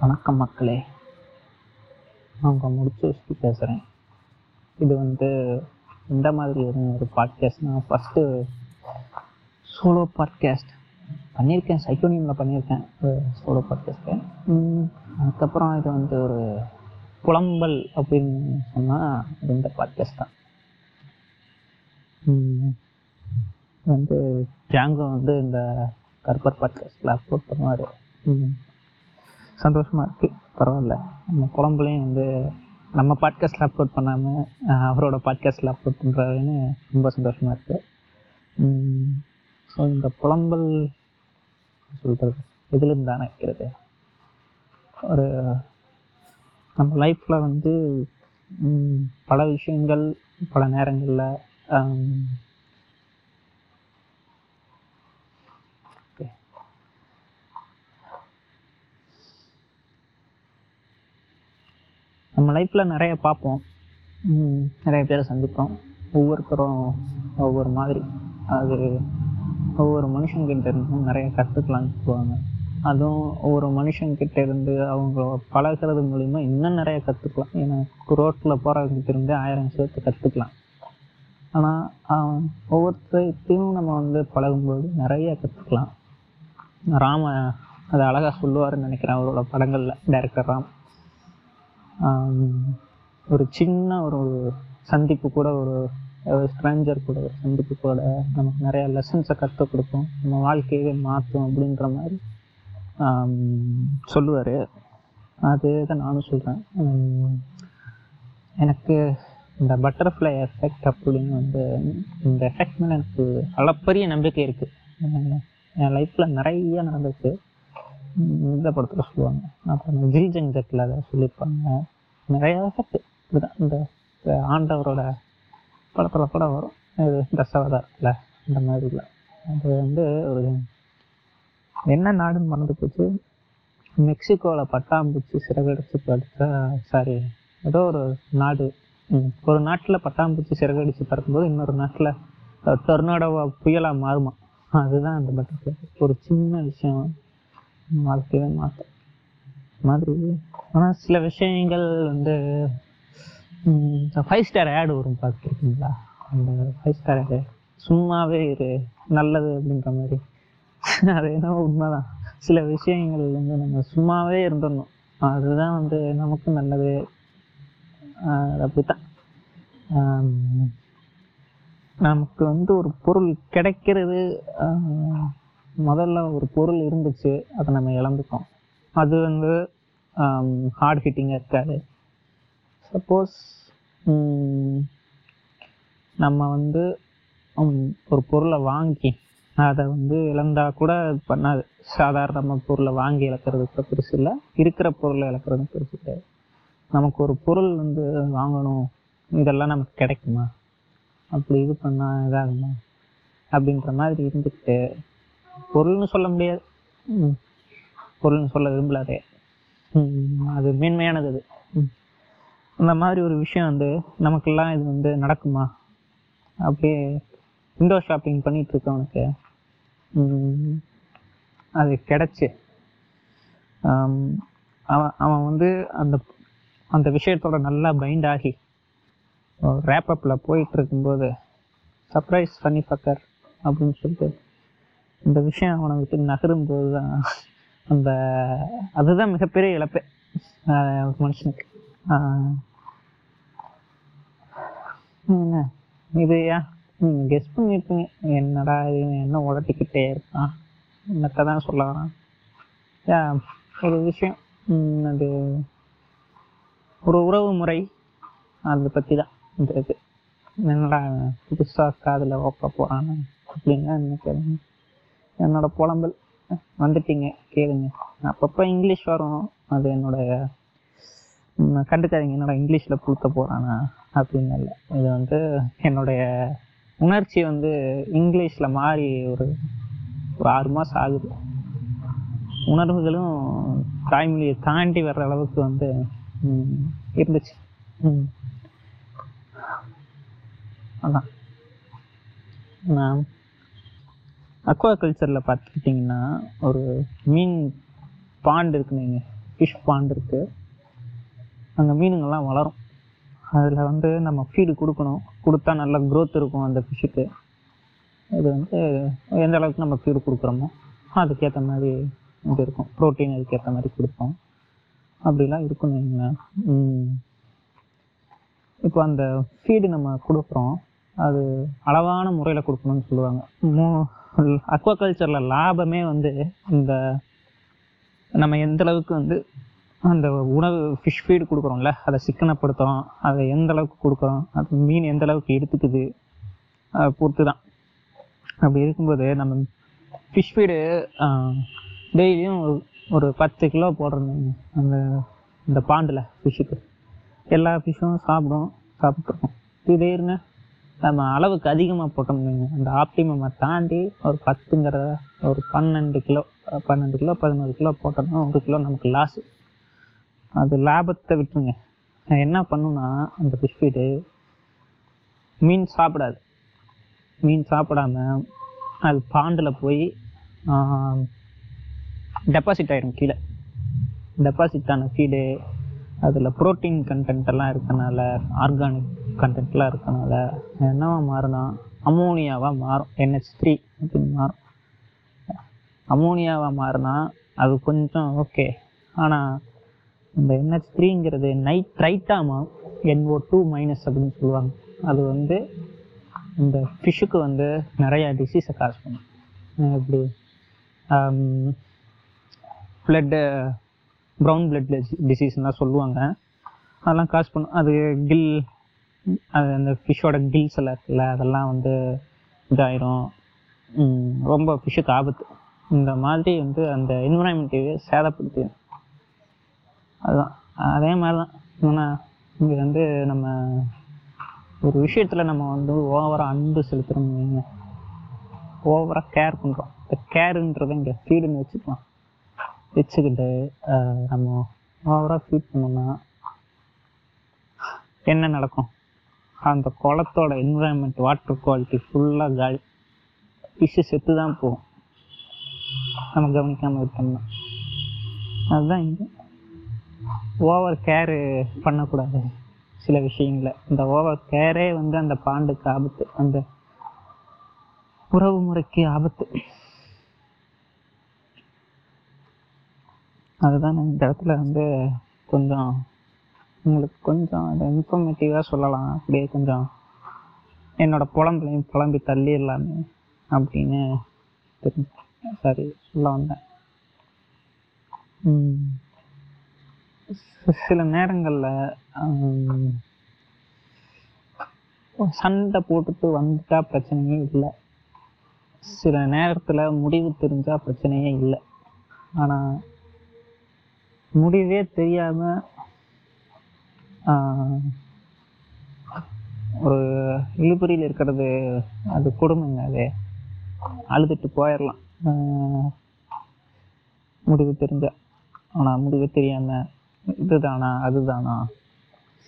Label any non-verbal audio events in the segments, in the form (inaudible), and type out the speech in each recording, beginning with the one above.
வணக்கம் மக்களே. அவங்க முடிச்சு வச்சுட்டு பேசுகிறேன் இது வந்து இந்த மாதிரி ஒரு ஒரு பாட்காஸ்ட் நான் ஃபஸ்ட்டு சோலோ பாட்காஸ்ட் பண்ணியிருக்கேன். சைக்கோனியமில் பண்ணியிருக்கேன். சோலோ பாட்காஸ்ட்டு அதுக்கப்புறம் இது வந்து ஒரு புலம்பல் அப்படின்னு சொன்னால் இந்த பாட்காஸ்ட் தான். வந்து ஜாங்கோ வந்து இந்த கர்பர் பாட்காஸ்டில் அப்லோட் பண்ணுவார். சந்தோஷமாக இருக்குது பரவாயில்ல. நம்ம குழம்புலையும் வந்து நம்ம பாட்காஸ்ட்டில் அப்லோட் பண்ணாமல் அவரோட பாட்காஸ்ட்டில் அப்லோட் பண்ணுறாருன்னு ரொம்ப சந்தோஷமாக இருக்குது ஸோ இந்த புலம்பல் சொல்கிறது எதுலேருந்து தானே இருக்கிறது? ஒரு நம்ம லைஃப்பில் வந்து பல விஷயங்கள் பல நேரங்களில் நம்ம லைஃப்பில் நிறைய பார்ப்போம். நிறைய பேரை சந்திப்போம். ஒவ்வொருத்தரும் ஒவ்வொரு மாதிரி. அது ஒவ்வொரு மனுஷங்கிட்ட இருந்தும் நிறைய கற்றுக்கலான்னு சொல்லுவாங்க. அதுவும் ஒவ்வொரு மனுஷங்கிட்ட இருந்து அவங்க பழகிறது மூலிமா இன்னும் நிறைய கற்றுக்கலாம் ஏன்னா ரோட்டில் போகிறவங்கிட்ட இருந்து ஆயிரம் சேர்த்து கற்றுக்கலாம் ஆனால் ஒவ்வொருத்தையும் நம்ம வந்து பழகும்போது நிறைய கற்றுக்கலாம் ராம அதை அழகாக சொல்லுவார்னு நினைக்கிறேன் அவரோட படங்களில் டேரக்டர் ராம். ஒரு சின்ன ஒரு சந்திப்பு கூட ஒரு ஸ்ட்ரேஞ்சர் கூட ஒரு சந்திப்பு கூட நமக்கு நிறைய லெசன்ஸை கற்றுக் கொடுக்கும். நம்ம வாழ்க்கையவே மாற்றும் அப்படின்ற மாதிரி சொல்லுவார். அதே தான் நானும் சொல்கிறேன் எனக்கு இந்த பட்டர்ஃப்ளை எஃபெக்ட் அப்படின்னு வந்து இந்த எஃபெக்ட் மேலே எனக்கு அளப்பரிய நம்பிக்கை இருக்குது என் லைஃப்பில் நிறைய நடந்துச்சு இந்த படத்தில் சொல்லுவாங்க. அப்புறம் ஜில் ஜட்டில் அதை சொல்லியிருப்பாங்க. நிறைய எஃபெக்ட் இதுதான் இந்த ஆண்டவரோட படத்தில் கூட வரும். இது தசவதாரத்தில் அந்த மாதிரில அது வந்து ஒரு என்ன நாடுன்னு மறந்து போச்சு. மெக்சிகோவில் பட்டாம்பூச்சி சிறகடிச்சு படுத்தா சாரி ஏதோ ஒரு நாடு. ஒரு நாட்டில் பட்டாம்பூச்சி சிறகடிச்சு பறக்கும்போது இன்னொரு நாட்டில் டொர்னாடோவாக புயலாக மாறுமா. அதுதான் அந்த பட்டர்ஃப்ளை ஒரு சின்ன விஷயம். வாழ்க்கையை மாற்றும் மாதிரி. ஆனால் சில விஷயங்கள் வந்து ஃபைவ் ஸ்டார் ஆடு வரும் பார்த்துருக்கீங்களா? அந்த ஃபைவ் ஸ்டார் ஆடு சும்மாவே இரு நல்லது அப்படின்ற மாதிரி. அது என்னவோ உண்மைதான். சில விஷயங்கள் வந்து நம்ம சும்மாவே இருந்துடணும். அதுதான் வந்து நமக்கும் நல்லது. ஆஹ் அப்படித்தான். நமக்கு வந்து ஒரு பொருள் கிடைக்கிறது ஆஹ், முதல்ல ஒரு பொருள் இருந்துச்சு அதை நம்ம இழந்துட்டோம். அது வந்து ஹார்ட் ஹிட்டிங்காக இருக்காது. சப்போஸ் நம்ம வந்து ஒரு பொருளை வாங்கி அதை வந்து இழந்தா கூட பண்ணாது. சாதாரண பொருளை வாங்கி இழக்கிறது கூட பெருசு இல்லை. இருக்கிற பொருளை இழக்கிறது பெருசு கிடையாது. நமக்கு ஒரு பொருள் வந்து வாங்கணும் இதெல்லாம் நமக்கு கிடைக்குமா? அப்படி இது பண்ணால் இதாகுமா? அப்படின்ற மாதிரி இருந்துக்கிட்டு பொருள்னு சொல்ல முடியாது. ம். பொருள்னு சொல்ல விரும்பலாதே அது மேன்மையானது அது. அந்த மாதிரி ஒரு விஷயம் வந்து நமக்கெல்லாம் இது வந்து நடக்குமா? அப்படியே விண்டோ ஷாப்பிங் பண்ணிட்டு இருக்கவனுக்கு. அது கிடைச்சு. அவன் அவன் வந்து அந்த அந்த விஷயத்தோட நல்லா பைண்ட் ஆகி ரேப்பப்பில் போயிட்டு இருக்கும்போது சர்ப்ரைஸ் பண்ணி ஃபக்கர் அப்படின்னு சொல்லிட்டு இந்த விஷயம் அவனை விட்டு நகரும்போது தான் அந்த அதுதான் மிகப்பெரிய இழப்பே. மனுஷனுக்கு. ஆஹ் என்ன? இது ஏன் நீங்கள் கெஸ் பண்ணியிருப்பீங்க என்னடா இது? என்ன உடட்டிக்கிட்டே இருக்கான்? என்னத்தை தான் சொல்ல வரான்? ஒரு விஷயம். அது ஒரு உறவு முறை. அதை பற்றி தான் இந்த இது. என்னடா புதுசாக காதில் ஓப்ப போகிறான்னு என்ன கேளுங்க என்னோட புலம்பல். வந்துட்டீங்க கேளுங்க. அப்பப்போ இங்கிலீஷ் வரும் அது என்னோட கண்டுக்காதீங்க. என்னோட இங்கிலீஷில் புழுத்த போகிறானா அப்படின்னு இல்லை. இது வந்து என்னுடைய உணர்ச்சி வந்து இங்கிலீஷில் மாறி ஒரு ஒரு ஆறு மாதம் ஆகுது. உணர்வுகளும் தாய்மொழியை தாண்டி வர்ற அளவுக்கு வந்து இருந்துச்சு. அதான். நான் அக்வா கல்ச்சரில் பார்த்துக்கிட்டிங்கன்னா ஒரு மீன் பாண்ட் இருக்குன்னு ஃபிஷ் பாண்ட் இருக்குது அங்கே மீனுங்கள்லாம் வளரும். அதில் வந்து நம்ம ஃபீடு கொடுக்கணும். கொடுத்தா நல்ல க்ரோத் இருக்கும் அந்த ஃபிஷ்ஷுக்கு இது வந்து எந்த அளவுக்கு நம்ம ஃபீடு கொடுக்குறோமோ அதுக்கேற்ற மாதிரி இது இருக்கும். ப்ரோட்டீன் அதுக்கேற்ற மாதிரி கொடுப்போம். அப்படிலாம் இருக்குன்னு வைங்களேன். இப்போ அந்த ஃபீடு நம்ம கொடுக்குறோம். அது அளவான முறையில் கொடுக்கணும்னு சொல்லுவாங்க. மோ அக்வாகல்ச்சரில் லாபமே வந்து இந்த நம்ம எந்த அளவுக்கு வந்து அந்த உணவு ஃபிஷ் ஃபீடு கொடுக்குறோம்ல அதை சிக்கனப்படுத்துகிறோம் அதை எந்த அளவுக்கு கொடுக்குறோம் அது மீன் எந்த அளவுக்கு எடுத்துக்குது அதை பொறுத்து தான் அப்படி இருக்கும்போது நம்ம ஃபிஷ் ஃபீடு டெய்லியும் ஒரு பத்து கிலோ போடுறோம் அந்த இந்த பாண்டில் ஃபிஷ்ஷுக்கு எல்லா ஃபிஷ்ஷும் சாப்பிடும் சாப்பிட்ருக்கோம் திடீர்னு நம்ம அளவுக்கு அதிகமாக போட்டோம்னு அந்த ஆப்டிமமை தாண்டி ஒரு பத்துங்கிற ஒரு பன்னெண்டு கிலோ பன்னெண்டு கிலோ பதினோரு கிலோ போட்டோம்னா ஒரு கிலோ நமக்கு லாஸு அது லாபத்தை விட்டுருங்க. நான் என்ன பண்ணுன்னா அந்த ஃபிஷ் ஃபீடு மீன் சாப்பிடாது. மீன் சாப்பிடாம அது பாண்டில் போய் டெபாசிட் ஆகிடும் கீழே. டெபாசிட் ஆன ஃபீடு அதில் ப்ரோட்டீன் கண்டென்ட் எல்லாம் இருக்கனால ஆர்கானிக் கண்டென்ட்லாம் இருக்கனால என்னவா மாறுனா அமோனியாவாக மாறும். என்ஹெச் த்ரீ அப்படின்னு மாறும். அமோனியாவாக மாறினா அது கொஞ்சம் ஓகே ஆனால் இந்த என்ஹெச் த்ரீங்கிறது நைட்ரைட்டாக மாறும். என்ஓ டூ மைனஸ் அப்படின்னு சொல்லுவாங்க. அது வந்து இந்த ஃபிஷ்ஷுக்கு வந்து நிறையா டிசீஸை காசு பண்ணும். எப்படி? ப்ளட்டு ப்ரௌன் பிளட் டிசீஸ்லாம் சொல்லுவாங்க. அதெல்லாம் காஸ் பண்ணும் அது கில் அது அந்த ஃபிஷ்ஷோட கில்ஸ் எல்லாம் இருக்குல்ல அதெல்லாம் வந்து இதாயிரும். ரொம்ப ஃபிஷ்ஷுக்கு ஆபத்து. இந்த மாதிரி வந்து அந்த என்விரான்மெண்ட்டையே சேதப்படுத்திடும் அதுதான். அதே மாதிரி தான் ஏன்னா இங்கே வந்து நம்ம ஒரு விஷயத்தில் நம்ம வந்து ஓவராக அன்பு செலுத்துகிறோம் ஓவராக கேர் பண்ணுறோம் இந்த கேருன்றதை இங்கே ஃபீல்டுன்னு வச்சுக்கலாம். வச்சுக்கிட்டு நம்ம ஓவராக ஃபீட் பண்ணோம்னா என்ன நடக்கும்? அந்த குளத்தோட என்விரான்மெண்ட் வாட்டர் குவாலிட்டி ஃபுல்லாக காலி. ஃபிஷ்ஷு செத்து தான் போகும். நம்ம கவனிக்காமல் விட்டோம்னா. அதுதான் இங்கே ஓவர் கேரு பண்ணக்கூடாது சில விஷயங்கள. இந்த ஓவர் கேரே வந்து அந்த பாண்டுக்கு ஆபத்து. அந்த உறவு முறைக்கு ஆபத்து. அதுதான் நான் இந்த இடத்துல வந்து கொஞ்சம் உங்களுக்கு கொஞ்சம் அதை இன்ஃபர்மேட்டிவாக சொல்லலாம். அப்படியே கொஞ்சம் என்னோட புலம்புலையும் புலம்பி தள்ளிடலாமே அப்படின்னு தெரிஞ்சு சாரி சொல்ல வந்தேன். சில நேரங்களில் சண்டை போட்டுட்டு வந்துட்டா பிரச்சனையே இல்லை. சில நேரத்தில் முடிவு தெரிஞ்சால் பிரச்சனையே இல்லை. ஆனால் முடிவே தெரியாமல் ஒரு இழுபறியில் இருக்கிறது அது கொடுமைங்க அது. அழுதுட்டு போயிடலாம் முடிவு தெரிஞ்ச. ஆனால் முடிவு தெரியாமல் இதுதானா அதுதானா?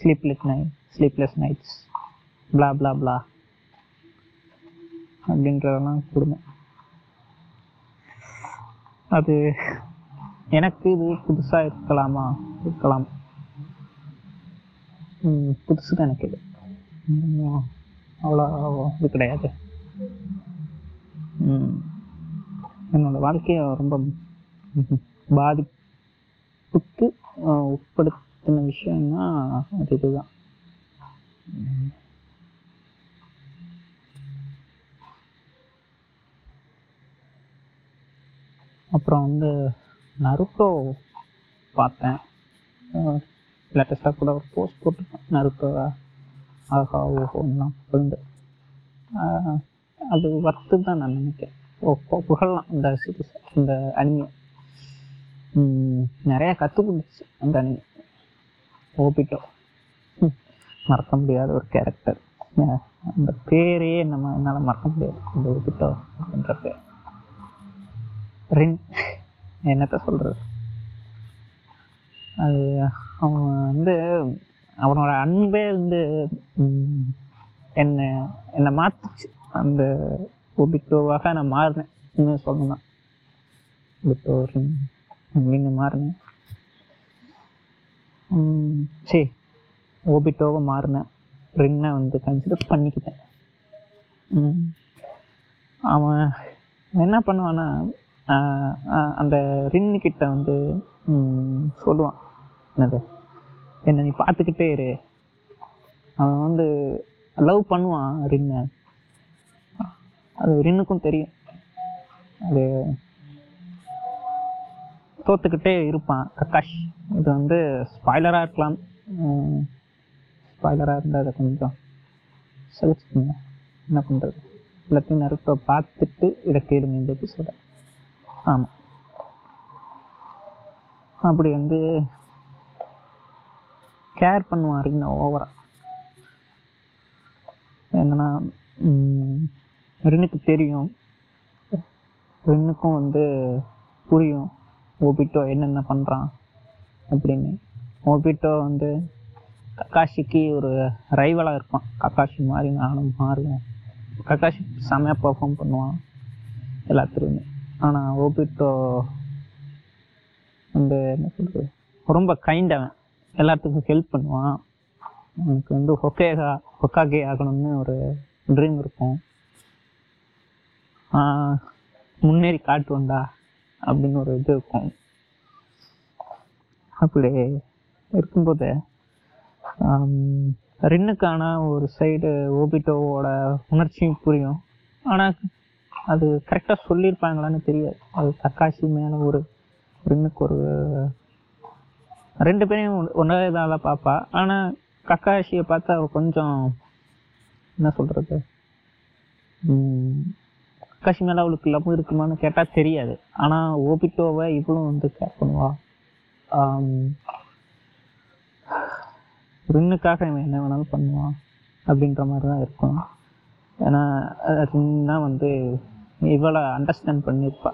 Sleepless night sleepless nights blah blah blah அப்படின்றதெல்லாம் கொடுமை. அது எனக்கு இது புதுசாக இருக்கலாமா? இருக்கலாம். புதுசு தான் எனக்கு இது அவ்வளோ இது கிடையாது. என்னோட வாழ்க்கையை ரொம்ப பாதிப்புக்கு உட்படுத்தின விஷயம்னா அது இதுதான். அப்புறம் வந்து நருட்டோ பார்த்தேன். லேட்டஸ்ட்டாக கூட ஒரு போஸ்ட் போட்டிருக்கேன். நருட்டோ ஆஹா ஓஹோலாம் புகழ்ந்து. அது ஒர்த்து தான் நான் நினைக்கிறேன். ஓ புகழலாம் இந்த சீரீஸ் இந்த அனிமே நிறையா கற்றுக்கொண்டுச்சு அந்த அனிமே ஓபிட்டோ மறக்க முடியாத ஒரு கேரக்டர் அந்த பேரே நம்ம என்னால் மறக்க முடியாது. அந்த ஓபிட்டோ அப்படின்ற பேர். ரின் என்னத்த சொல்கிறது அது அவன் வந்து அவனோட அன்பே வந்து என்னை என்னை மாற்றுச்சு அந்த ஒபிட்டோவாக நான் மாறினேன். இன்னும் சொல்லணும் இப்போ அப்படின்னு மாறினேன். சரி ஓபிட்டோவை மாறினேன் ரின்னை வந்து கன்சிடர் பண்ணிக்கிட்டேன். அவன் என்ன பண்ணுவான்னா அந்த ரின்னு கிட்ட வந்து சொல்லுவான். என்னது? என்னை நீ பார்த்துக்கிட்டே இரு. அவன் வந்து லவ் பண்ணுவான் ரின்னை. அது ரின்னுக்கும் தெரியும். அது தோத்துக்கிட்டே இருப்பான். கக்காஷ் இது வந்து ஸ்பாய்லராக இருக்கலாம். ஸ்பாய்லராக இருந்தால் அதை கொஞ்சம் சகிச்சுக்கோங்க என்ன பண்ணுறது எல்லாத்தையும் நறுக்க பார்த்துட்டு இதை கேளுங்க இந்த எபிசோட ஆமாம் அப்படி வந்து கேர் பண்ணுவான் ரின்னை ஓவரா என்னன்னா ரெண்டுக்கு ரின்னுக்கு தெரியும். ரின்னுக்கும் வந்து புரியும். ஓபிட்டோ என்னென்ன பண்ணுறான் அப்படின்னு. ஓபிட்டோ வந்து கக்காஷிக்கு ஒரு ரைவலாக இருப்பான். கக்காஷி மாதிரி நானும் மாறுவேன். கக்காஷி செமையாக பர்ஃபார்ம் பண்ணுவான். எல்லாத்துலேயுமே. ஆனால் ஓபிட்டோ வந்து என்ன சொல்கிறது ரொம்ப கைண்ட் அவன். எல்லாத்துக்கும் ஹெல்ப் பண்ணுவான். எனக்கு வந்து ஹொக்கேகா ஹொக்காகே ஆகணும்னு ஒரு ட்ரீம் இருக்கும். முன்னேறி காட்டுவேன்டா அப்படின்னு ஒரு இது இருக்கும். அப்படி இருக்கும்போது ரின்னுக்கான ஒரு சைடு ஓபிட்டோவோட உணர்ச்சியும் புரியும். ஆனால் அது கரெக்டாக சொல்லியிருப்பாங்களான்னு தெரியாது. அது தக்காஷி மேலே ஒரு ரின்னுக்கு ஒரு ரெண்டு பேரையும் ஒன்றே தான் பார்ப்பா ஆனால் கக்காஷியை பார்த்தா அவள் கொஞ்சம் என்ன சொல்கிறது கக்காஷி மேலே அவளுக்கு லவ் இருக்குமான்னு கேட்டால் தெரியாது. ஆனால் ஓபிட்டோவை இவளும் வந்து கேர் பண்ணுவா. ரின்னுக்காக இவன் என்ன வேணாலும் பண்ணுவான் அப்படின்ற மாதிரி தான் இருக்கும். ஏன்னா ரின்னா வந்து இவளை அண்டர்ஸ்டாண்ட் பண்ணியிருப்பா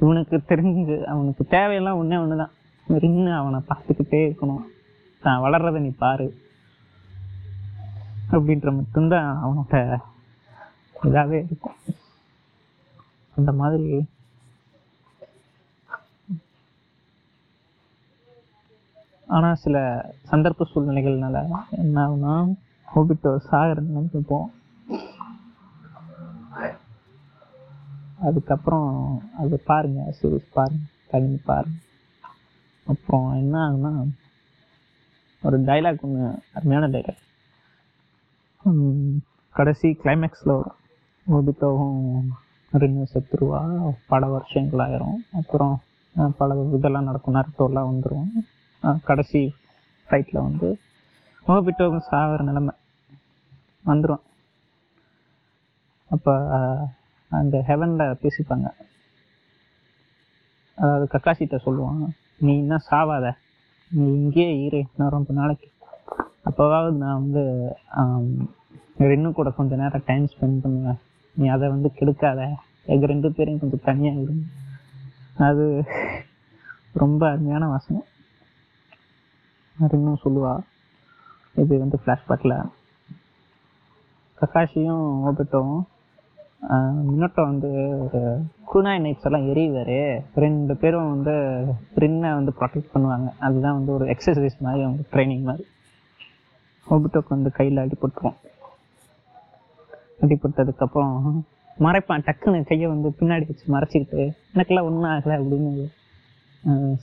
இவனுக்கு தெரிஞ்சு அவனுக்கு தேவையெல்லாம் ஒன்றே ஒன்று தான் ரின்னு அவனை பார்த்துக்கிட்டே இருக்கணும். நான் வளர்றதை நீ பாரு. அப்படின்ற மட்டும்தான் அவனோட இதாகவே இருக்கும். அந்த மாதிரி. ஆனால் சில சந்தர்ப்ப சூழ்நிலைகள்னால என்ன ஆகுனா ஹோபிட்டோ சாகிற நிலைமைக்கு அதுக்கப்புறம் அது பாருங்க சீரிஸ் பாருங்க கல்வி பாருங்க. அப்புறம் என்ன ஆகுனா ஒரு டைலாக் ஒன்று அருமையான டைலாக் கடைசி கிளைமேக்ஸில் வரும். ஓபிட்டோவும் ரெண்டு செத்துருவா பல வருஷங்கள் ஆயிரும். அப்புறம் பல இதெல்லாம் நடக்கும் நருட்டோலாம் வந்துடும் கடைசி ஃபைட்டில் வந்து ஓபிட்டோவும் சாகிற நிலமை. வந்துடும் அப்போ அந்த ஹெவனில் பேசிப்பாங்க. அதாவது கக்காசிட்ட சொல்லுவான் நீ இன்னும் சாவாத. நீ இங்கேயே இரு இன்னும் ரொம்ப நாளைக்கு. அப்போவாவது நான் வந்து ரெண்டு கூட கொஞ்ச நேரம் டைம் ஸ்பெண்ட் பண்ணுவேன் நீ அதை வந்து கெடுக்காத. எங்கள் ரெண்டு பேரையும் கொஞ்சம் தனியாக விடும் அது ரொம்ப அருமையான வாசனை அது சொல்லுவாள் இது வந்து ஃப்ளாஷ்பேக்கில் கக்காஷியும் ஓபிட்டோவும் மினோட்டோ வந்து ஒரு குனாய் நைட்ஸ் எல்லாம் எரியுவார் ரெண்டு பேரும் வந்து ரின்னை வந்து ப்ரொடெக்ட் பண்ணுவாங்க. அதுதான் வந்து ஒரு எக்ஸசைஸ் மாதிரி அவங்க ட்ரைனிங் மாதிரி. ஓபிட்டோக்கு வந்து கையில் அடிபட்டுருவோம் அடிபட்டதுக்கப்புறம் மறைப்பான் டக்குன்னு கையை வந்து பின்னாடி வச்சு மறைச்சிக்கிட்டு எனக்கெல்லாம் ஒன்றும் ஆகலை அப்படின்னு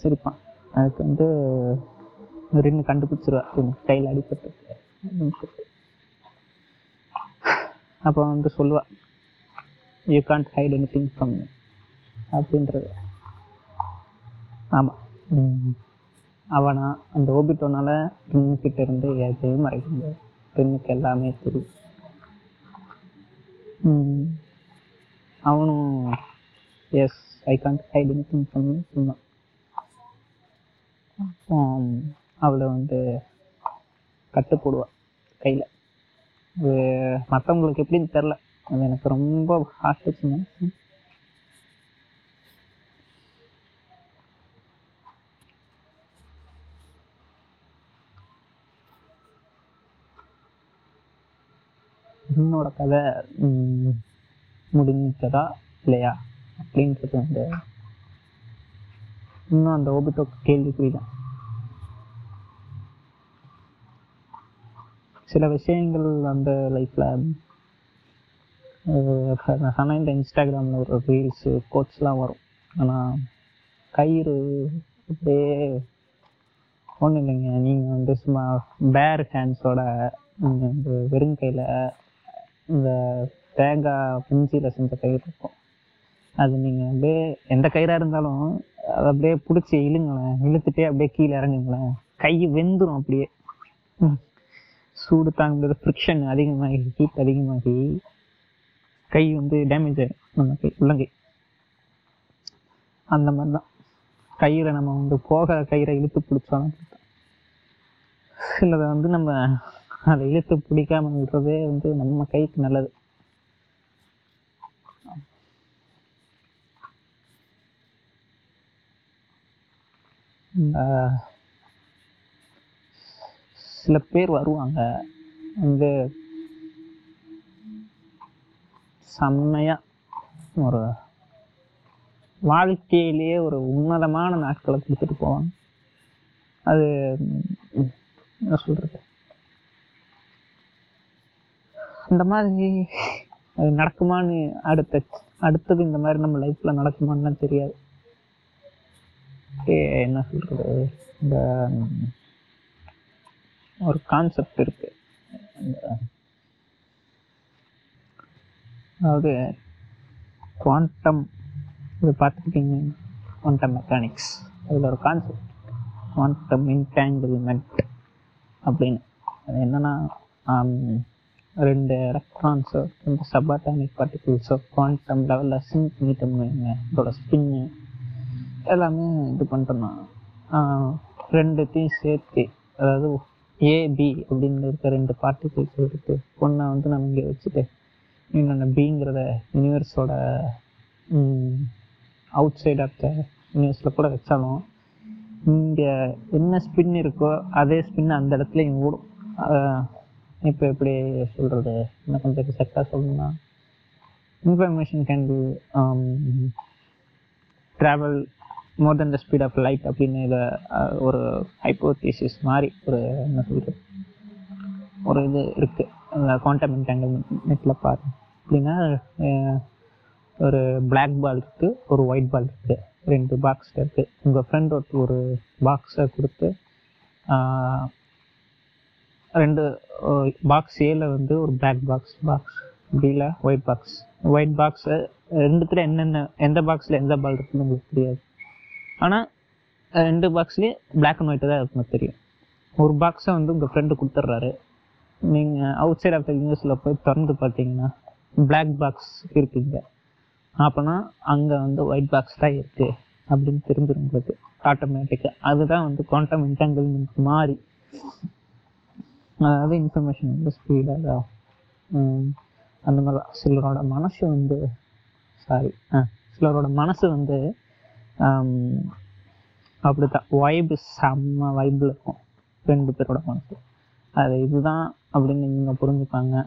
சிரிப்பான். அதுக்கு வந்து அப்படின்னு கண்டுபிடிச்சிருவா. கையில் அடிப்பட்டு அப்போ வந்து சொல்லுவா you can't hide anything from அப்படின்றது. ஆமாம் அவனா அந்த ஓபிட்டோனால ரின்னு கிட்ட இருந்து எதையும் மறைக்க முடியாது ரின்னுக்கு எல்லாமே தெரியும். அவனும் yes I can't hide anything from சொன்னான். அவளை வந்து கட்டு போடுவா கையில். அது மற்றவங்களுக்கு எப்படின்னு தெரில அது எனக்கு ரொம்ப ஆசைச்சுங்க என்னோட கதை முடிஞ்சதா இல்லையா அப்படின்றது வந்து இன்னும் அந்த ஓபிட்டோ கேள்விக்குறி தான் சில விஷயங்கள் அந்த லைஃப்பில் நான் சொன்ன இந்த இன்ஸ்டாகிராமில் ஒரு ரீல்ஸு கோட்ஸ்லாம் வரும். ஆனால் கயிறு அப்படியே ஒன்றும் இல்லைங்க. நீங்கள் வந்து சும்மா பேர் ஹேண்ட்ஸோட இந்த வெறும் கையில் இந்த தேங்காய் பிஞ்சியில் செஞ்ச கயிறு இருக்கும். அது நீங்கள் அப்படியே எந்த கயிறாக இருந்தாலும் அதை அப்படியே பிடிச்சி இழுங்களேன். இழுத்துட்டே அப்படியே கீழே இறங்குங்களேன். கை வெந்துடும் அப்படியே. சூடு தாங்க முடியாத ஃப்ரிக்ஷன் அதிகமாகி ஹீட் அதிகமாகி கை வந்து டேமேஜ் ஆகிடும் நம்ம கை உள்ளங்கை. அந்த மாதிரி தான் கயிறை நம்ம வந்து போக கயிறை இழுத்து பிடிச்சோம் சிலதை வந்து நம்ம அதை இழுத்து பிடிக்காம விடுறதே வந்து நம்ம கைக்கு நல்லது. இந்த சில பேர் வருவாங்க. வந்து செம்மையாக ஒரு வாழ்க்கையிலேயே ஒரு உன்னதமான நாட்களை கொடுத்துட்டு போவாங்க. அது என்ன சொல்கிறது அந்த மாதிரி அது நடக்குமான்னு அடுத்த அடுத்தது இந்த மாதிரி நம்ம லைஃப்பில் நடக்குமான்னு தெரியாது. என்ன சொல்கிறது இந்த ஒரு கான்செப்ட் இருக்கு. அதாவது குவாண்டம் இது பார்த்துக்கிட்டீங்க குவாண்டம் மெக்கானிக்ஸ் அதில் ஒரு கான்செப்ட் குவாண்டம் இன்டாங்கிள்மெண்ட் அப்படின்னு. அது என்னன்னா ரெண்டு எலக்ட்ரான்ஸோ ரெண்டு சபாட்டானிக் பார்ட்டிகிள்ஸோ குவாண்டம் லெவலில் சிங்க் பண்ணிட்டோம்னு வைங்க. இதோட ஸ்பின்னு எல்லாமே இது பண்ணிட்டோம்னா ரெண்டுத்தையும் சேர்த்து அதாவது ஏபி அப்படின்னு இருக்கிற ரெண்டு பார்ட்டிகிள்ஸ் எடுத்து ஒன்றை வந்து நம்ம இங்கே வச்சுட்டு இன்னொன்று பிங்கிறத யூனிவர்ஸோட அவுட் சைட் ஆஃப் த யூனிவர்ஸில் கூட வச்சாலும் இங்கே என்ன ஸ்பின் இருக்கோ அதே ஸ்பின் அந்த இடத்துல இங்கே ஓடும். இப்போ எப்படி சொல்கிறது இன்னும் கொஞ்சம் எக்ஸாக்டாக சொல்லணும்னா information can be travel more than the speed of light அப்படின்னு இதை ஒரு ஹைப்போதீசிஸ் மாதிரி ஒரு என்ன சொல்கிறது ஒரு இது இருக்குது அந்த குவாண்டம் நெட்டில் பாருங்க. அப்படின்னா ஒரு பிளாக் பால் இருக்குது ஒரு ஒயிட் பால் இருக்குது ரெண்டு பாக்ஸ் இருக்குது உங்கள் ஃப்ரெண்ட் ஒரு பாக்ஸை கொடுத்து ரெண்டு பாக்ஸ் ஏல வந்து ஒரு பிளாக் பாக்ஸ் பாக்ஸ் பியில் ஒயிட் பாக்ஸ் ஒயிட் பாக்ஸு ரெண்டுத்துல என்னென்ன எந்த பாக்ஸில் எந்த பால் இருக்குன்னு உங்களுக்கு தெரியாது. ஆனால் ரெண்டு பாக்ஸ்லேயே பிளாக் அண்ட் ஒயிட்டு தான் இருக்கும் தெரியும். ஒரு பாக்ஸை வந்து உங்கள் ஃப்ரெண்டு கொடுத்துட்றாரு நீங்கள் அவுட் சைட் ஆஃப் த யூனிவர்ஸில் போய் திறந்து பார்த்தீங்கன்னா பிளாக் பாக்ஸ் இருக்குங்க. அப்போனா அங்கே வந்து ஒயிட் பாக்ஸ் தான் இருக்குது அப்படின்னு தெரிஞ்சிடும் உங்களுக்கு ஆட்டோமேட்டிக்காக அதுதான் வந்து குவாண்டம் இன்டாங்கிள்மெண்ட் மாறி. அதாவது இன்ஃபர்மேஷன் வந்து ஸ்பீடாக அந்த மாதிரி சிலரோட மனசு வந்து சாரி ஆ சிலரோட மனசு வந்து ஆம், அப்படித்தான். வைப் செம்ம வைபில் இருக்கும். ரெண்டு பேரோட மனசு. அது இதுதான் அப்படின்னு நீங்கள் புரிஞ்சுப்பாங்க.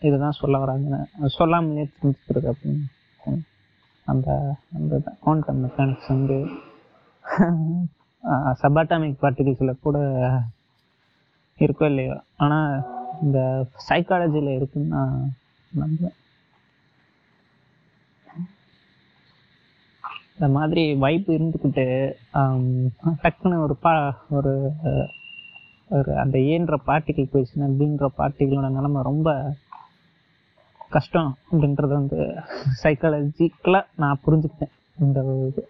இதுதான் சொல்ல வராங்கன்னு. சொல்லாமலே தெரிஞ்சுக்கிறது அப்படின்னு அந்த அந்த குவாண்டம் மெக்கானிக்ஸ் வந்து சபாட்டாமிக் பார்ட்டிகிள்ஸில் கூட இருக்கோ இல்லையோ. ஆனால் இந்த சைக்காலஜியில் இருக்குன்னு நான் நம்புவேன். இந்த மாதிரி வைப்பு இருந்துக்கிட்டு டக்குன்னு ஒரு பா ஒரு ஒரு அந்த ஏன்ற பார்ட்டிகள் போயிடுச்சுன்னா அப்படின்ற பார்ட்டிகளோட நிலமை ரொம்ப கஷ்டம் அப்படின்றது வந்து சைக்காலஜிக்கலாக நான் புரிஞ்சுக்கிட்டேன் இந்த இது.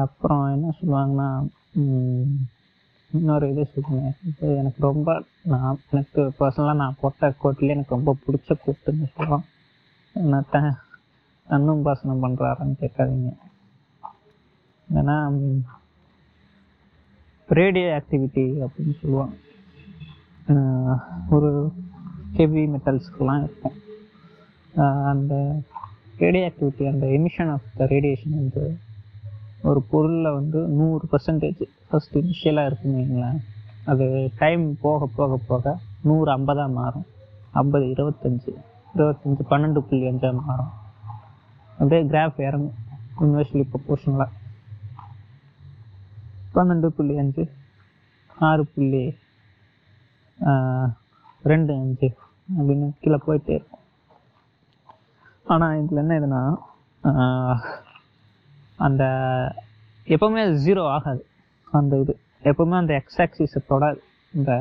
அப்புறம் என்ன சொல்லுவாங்கன்னா இன்னொரு இது சொல்லுவேன் இது எனக்கு ரொம்ப நான் எனக்கு பர்சனலாக நான் போட்ட கோட்லேயே எனக்கு ரொம்ப பிடிச்ச கோட்டுன்னு சொல்லலாம். நான் த தன்னும் பாசனம் பண்ணுறாரான்னு கேட்காதீங்க. ஏன்னா ரேடியோ ஆக்டிவிட்டி அப்படின்னு சொல்லுவாங்க. ஒரு ஹெவி மெட்டல்ஸ்க்கெலாம் இருக்கும். அந்த ரேடியோ ஆக்டிவிட்டி அந்த எமிஷன் ஆஃப் த ரேடியேஷன் வந்து ஒரு பொருளில் வந்து நூறு பர்சன்டேஜ் ஃபஸ்ட் இனிஷியலாக இருக்குன்னு வைங்களேன். அது டைம் போக போக போக நூறு ஐம்பதாக மாறும். ஐம்பது இருபத்தஞ்சு. இருபத்தஞ்சு பன்னெண்டு புள்ளி அஞ்சாக mm மாறும் அப்படியே கிராஃப் இறங்கும். இன்வெர்ஸ்லி ப்ரொபோர்ஷனலாக பன்னெண்டு புள்ளி அஞ்சு ஆறு புள்ளி ரெண்டு அஞ்சு அப்படின்னு கீழே போயிட்டே இருக்கும். ஆனால் இதில் என்ன இதுன்னா அந்த எப்போவுமே அது ஜீரோ ஆகாது. அந்த இது. எப்போவுமே அந்த எக்ஸ் ஆக்சிஸை தொடாது இந்த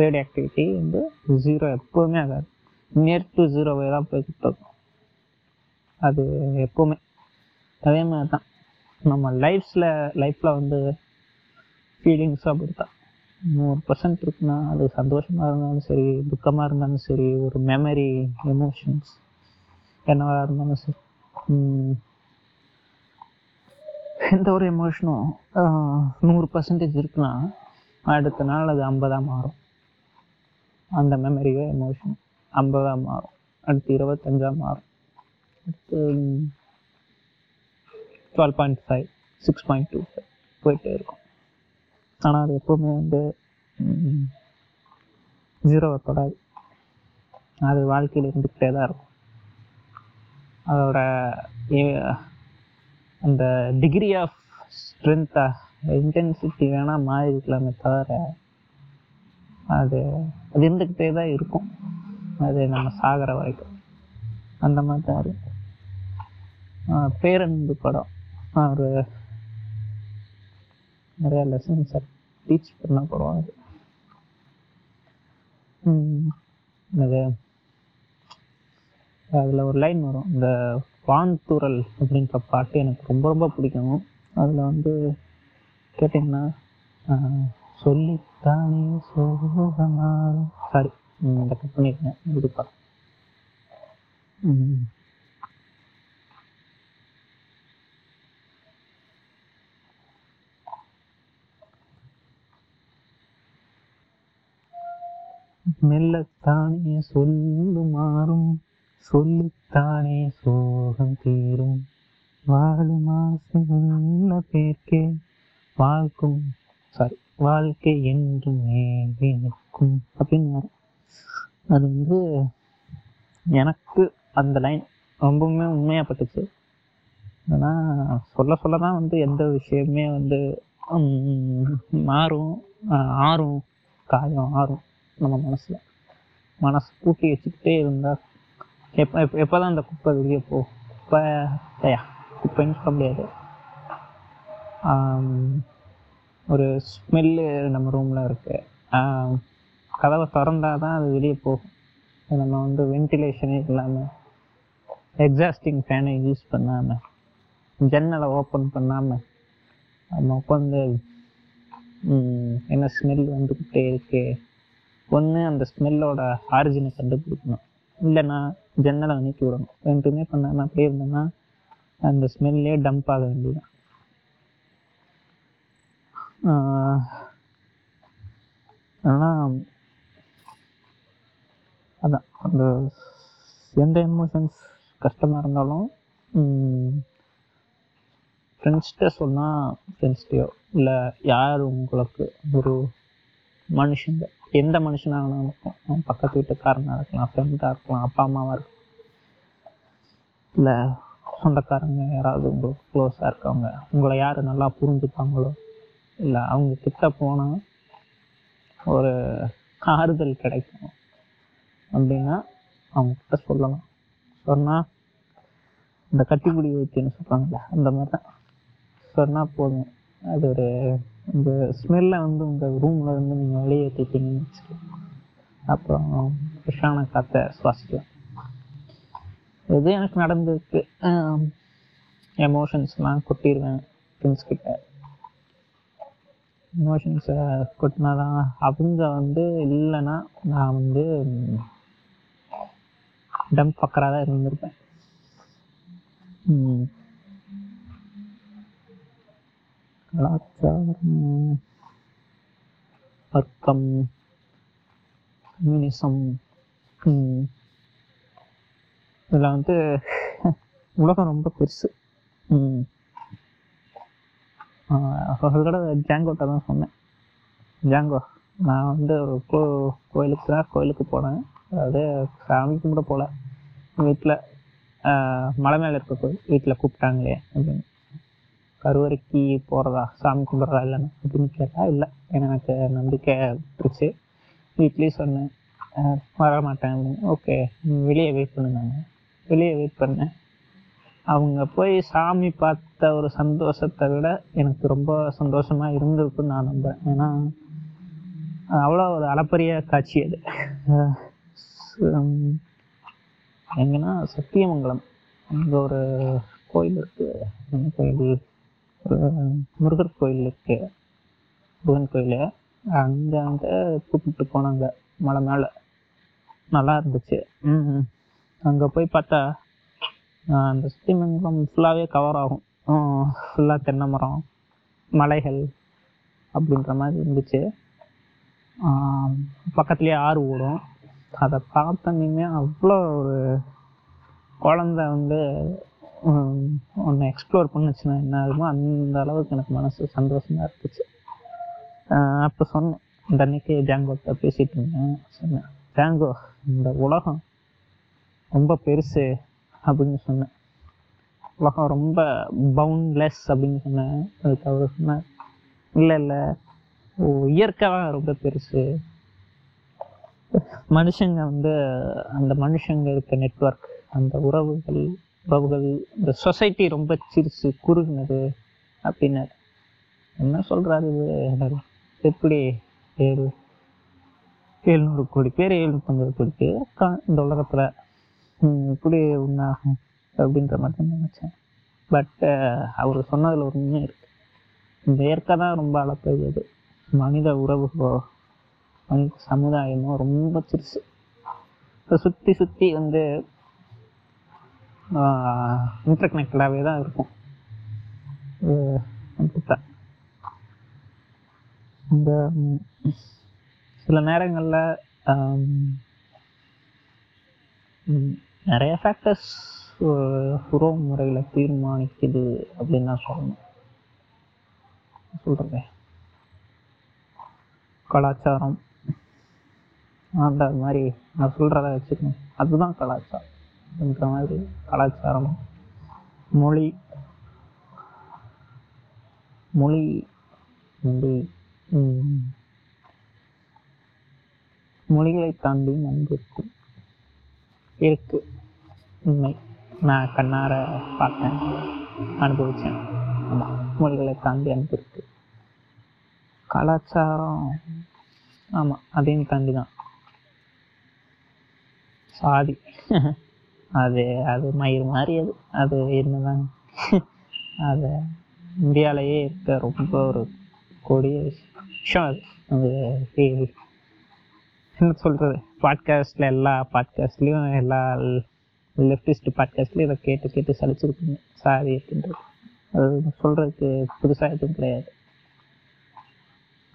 ரேடியோ ஆக்டிவிட்டி வந்து ஜீரோ எப்போவுமே ஆகாது. நியர் டு ஜீரோவை தான் போய்கிட்டு இருக்கும். அது எப்போவுமே. அதே மாதிரி தான். நம்ம லைஃப்ஸில் லைஃப்பில் வந்து ஃபீலிங்ஸும் அப்படி தான் நூறு பர்சன்ட் இருக்குன்னா அது சந்தோஷமாக இருந்தாலும் சரி துக்கமாக இருந்தாலும் சரி ஒரு மெமரி எமோஷன்ஸ் என்னவாக இருந்தாலும் சரி. எந்த ஒரு எமோஷனும் நூறு பர்சன்டேஜ் இருக்குன்னா அடுத்த நாள் அது ஐம்பதாக மாறும். அந்த மெமரியோ எமோஷன் ஐம்பதாக மாறும் அடுத்து இருபத்தஞ்சாம் மாறும் அடுத்து twelve point five six point two five போயிட்டே இருக்கும். ஆனால் அது எப்போவுமே வந்து ஜீரோவை தொடாது அது வாழ்க்கையில் இருந்துக்கிட்டே தான் இருக்கும். அதோட அந்த டிகிரி ஆஃப் ஸ்ட்ரென்த்தா இன்டென்சிட்டி வேணால் மாறி இருக்கலாமே தவிர அது அது இருந்துக்கிட்டே தான் இருக்கும். அது நம்ம சாகிற வரைக்கும். அந்த மாதிரி தான் ஆஹ் பேரன்பு படம். ஒரு நிறைய லெசன்ஸ் டீச் பண்ண படம் அது. உம் அது அதில் ஒரு லைன் வரும். இந்த வான்தூரல் அப்படின்ற பாட்டு எனக்கு ரொம்ப ரொம்ப பிடிக்கும். அதில் வந்து கேட்டிங்கன்னா ஆஹ், சொல்லித்தானே சோகமாறும் சாரி கட் இதுப்பா மெல்லத்தானே சொல்லுமாறும் சொல்லித்தானே சோகம் தீரும். வாழும் ஆசை உள்ள பேர்க்கே வாழ்க்கும் சாரி வாழ்க்கை என்றும் மேலே நிற்கும். அப்படின்னு அது வந்து எனக்கு அந்த லைன் ரொம்பவுமே உண்மையாக பட்டுச்சு ஏன்னா சொல்ல சொல்ல தான் வந்து எந்த விஷயமே வந்து மாறும் ஆறும் காயம் ஆறும் நம்ம மனசில். மனசு பூட்டி வச்சுக்கிட்டே இருந்தால் எப்போ எப்போ எப்போ தான் அந்த குப்பை வெளியே போ குப்பை குப்பைன்னு சொல்ல முடியாது. ஒரு ஸ்மெல்லு நம்ம ரூமில் இருக்குது கதவை திறந்தால் தான் அது வெளியே போகும். நம்ம வந்து வென்டிலேஷனே இல்லாமல் எக்ஸாஸ்டிங் ஃபேனை யூஸ் பண்ணாமல் ஜன்னலை ஓப்பன் பண்ணாமல் நம்ம உட்காந்து என்ன ஸ்மெல் வந்துக்கிட்டே இருக்கு. ஒன்று அந்த ஸ்மெல்லோட ஆரிஜினை கண்டுபிடிக்கணும். இல்லைன்னா ஜன்னலை அனுப்பி விடணும். ரெண்டுமே பண்ணாமல் அப்படியே இருந்தோம்னா அந்த ஸ்மெல்லே டம்ப் ஆக வேண்டியதுதான் ஆனால் அதான். அந்த எந்த எமோஷன்ஸ் கஷ்டமாக இருந்தாலும் ஃப்ரெண்ட்ஸ்கிட்ட சொன்னால் ஃப்ரெண்ட்ஸ்கிட்டயோ இல்லை யார் உங்களுக்கு ஒரு மனுஷங்க எந்த மனுஷனாக இருக்கும் பக்கத்து வீட்டுக்காரனாக இருக்கலாம் ஃப்ரெண்டாக இருக்கலாம் அப்பா அம்மாவாக இருக்கலாம். இல்லை சொந்தக்காரங்க யாராவது உங்களுக்கு க்ளோஸாக இருக்கவங்க உங்களை யார் நல்லா புரிஞ்சுப்பாங்களோ இல்லை அவங்க கிட்ட போனால் ஒரு ஆறுதல் கிடைக்கும். அப்படின்னா அவங்க கிட்ட சொல்லலாம் சொன்னால் இந்த கட்டிப்பிடி வைத்தியம்னு சொல்கிறாங்கல்ல அந்த மாதிரி தான் சொன்னால் போதும். அது ஒரு இந்த ஸ்மெல்லை வந்து உங்கள் ரூமில் இருந்து நீங்கள் வெளியேற்றிட்டீங்கன்னு வச்சுக்கலாம் அப்புறம் ஃப்ரெஷ்ஷான காற்றை சுவாசிக்கலாம். இது எனக்கு நடந்திருக்கு. எமோஷன்ஸ்லாம் கொட்டிடுவேன் ஃப்ரெண்ட்ஸ் கிட்ட. எமோஷன்ஸை கொட்டினாதான் அவங்க வந்து இல்லைன்னா நான் வந்து டம் பக்கராக தான் இருந்திருப்பேன். கலாச்சாரம். வர்க்கம் கம்யூனிசம். இதில் வந்து உலகம் ரொம்ப பெருசு. ம். தான் சொன்னேன். ஜாங்கோ நான் வந்து கோ கோயிலுக்கு தான் கோயிலுக்கு போனேன். அதாவது சாமி கும்பிட போகல வீட்டில் மலை மேலே இருக்க கோயில் வீட்டில் கூப்பிட்டாங்களே அப்படின்னு. கருவறைக்கு போகிறதா சாமி கும்பிட்றதா இல்லைன்னு அப்படின்னு கேட்டால் இல்லை. எனக்கு நம்பிக்கை இருந்துச்சு. வீட்லேயும் சொன்னேன். வர மாட்டேன் அப்படின்னு. ஓகே வெளியே வெயிட் பண்ணுனாங்க வெளியே வெயிட் பண்ணேன். அவங்க போய் சாமி பார்த்த ஒரு சந்தோஷத்தை விட எனக்கு ரொம்ப சந்தோஷமாக இருந்திருக்குன்னு நான் நம்புகிறேன் ஏன்னா அவ்வளோ ஒரு அளப்பரிய காட்சி அது. எங்கன்னா சத்தியமங்கலம் அங்கே ஒரு கோயில் இருக்கு. என்ன கோயில்? முருகர் கோயில் இருக்கு. முருகன் கோயில். அங்கே அங்கே கூப்பிட்டு போனாங்க மலை மேலே. நல்லா இருந்துச்சு. அங்கே போய் பார்த்தா அந்த சத்தியமங்கலம் ஃபுல்லாகவே கவர் ஆகும். ஃபுல்லாக தென்னை மரம் மலைகள் அப்படின்ற மாதிரி இருந்துச்சு. பக்கத்துலேயே ஆறு ஓடும். அதை பார்த்தோன்னே அவ்வளோ ஒரு குழந்த வந்து ஒன்று எக்ஸ்ப்ளோர் பண்ணுச்சுன்னா என்ன ஆகுமோ அந்த அளவுக்கு எனக்கு மனசு சந்தோஷமா இருந்துச்சு. அப்போ சொன்னேன் இந்த அன்னைக்கு ஜாங்கோட்ட பேசிட்டு இருந்தேன். சொன்னேன் ஜாங்கோ இந்த உலகம் ரொம்ப பெருசு அப்படின்னு சொன்னேன். உலகம் ரொம்ப பவுண்ட்லெஸ் அப்படின்னு சொன்னேன். அதுக்கு அவர் சொன்னார் இல்லை இல்லை இயற்கை தான் ரொம்ப பெருசு. மனுஷங்க வந்து அந்த மனுஷங்க இருக்க நெட்வொர்க் அந்த உறவுகள் உறவுகள் இந்த சொசைட்டி ரொம்ப சிறுசு குறுகுனது அப்படின்னாரு என்ன சொல்றாரு இது எப்படி ஏழு எழுநூறு கோடி பேர் எழுநூத்தம்பது கோடி பேர் இந்த உலகத்துல இப்படி ஒன்றாகும் அப்படின்ற மாதிரி தான் நினைச்சேன். பட் அவர் சொன்னதில் ஒரு உண்மை இருக்கு. இந்த இயற்கை தான் ரொம்ப அளப்பது மனித உறவுகளோ சமுதாயமும் ரொம்ப சிறுசு இப்போ சுற்றி சுற்றி வந்து இன்டர்கனெக்டடாகவே தான் இருக்கும். இந்த சில நேரங்களில் நிறைய ஃபேக்டர்ஸ் உறவு முறைகளை தீர்மானிக்குது அப்படின்னு நான் சொல்லணும். சொல்கிறேன் கலாச்சாரம் அந்த மாதிரி நான் சொல்கிறத வச்சுக்கணும். அதுதான் கலாச்சாரம் அப்படின்ற மாதிரி கலாச்சாரம் மொழி மொழி வந்து மொழிகளை தாண்டி அன்பு இருக்கும் இருக்கு. உண்மை. நான் கண்ணார பார்த்தேன் அனுபவிச்சேன். ஆமாம் மொழிகளை தாண்டி அன்பு இருக்கு. கலாச்சாரம் ஆமாம் அதையும் தாண்டி தான் சாதி. அது அது மயிர் மாதிரி அது அது என்னதான். அது இந்தியாவிலேயே இருக்க ரொம்ப ஒரு கொடிய விஷயம் அது. அது என்ன சொல்கிறது பாட்காஸ்டில் எல்லா பாட்காஸ்ட்லேயும் எல்லா லெஃப்டிஸ்ட் பாட்காஸ்ட்லேயும் இதை கேட்டு கேட்டு சலிச்சிருக்குங்க சாதி அப்படின்றது. அது சொல்கிறதுக்கு புதுசாக எதுவும் கிடையாது.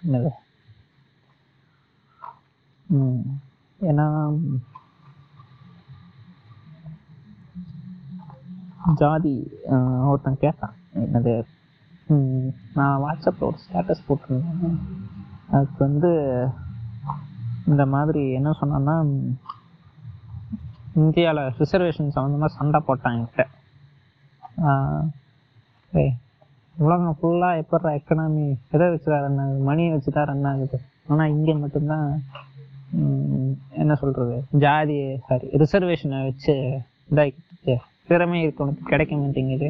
என்னது? ஏன்னா ஜாதி ஒருத்தன் கேட்டான். என்னது? நான் வாட்ஸ்அப்பில் ஒரு ஸ்டேட்டஸ் போட்டிருந்தேன். அதுக்கு வந்து இந்த மாதிரி என்ன சொன்னான்னா இந்தியாவில் ரிசர்வேஷன் சம்மந்தமாக சண்டை போட்டான் என்கிட்ட. ஏய் உலகம் ஃபுல்லாக எப்பட்றா எக்கனாமி எதை வச்சு தான் ரன் ஆகுது மணியை வச்சு தான் ரன் ஆகுது? ஆனால் இங்கே மட்டும்தான் என்ன சொல்கிறது ஜாதி சாரி ரிசர்வேஷனை வச்சு இதாகிட்டு திறமை இருக்கவனுக்கு கிடைக்க மாட்டேங்குது.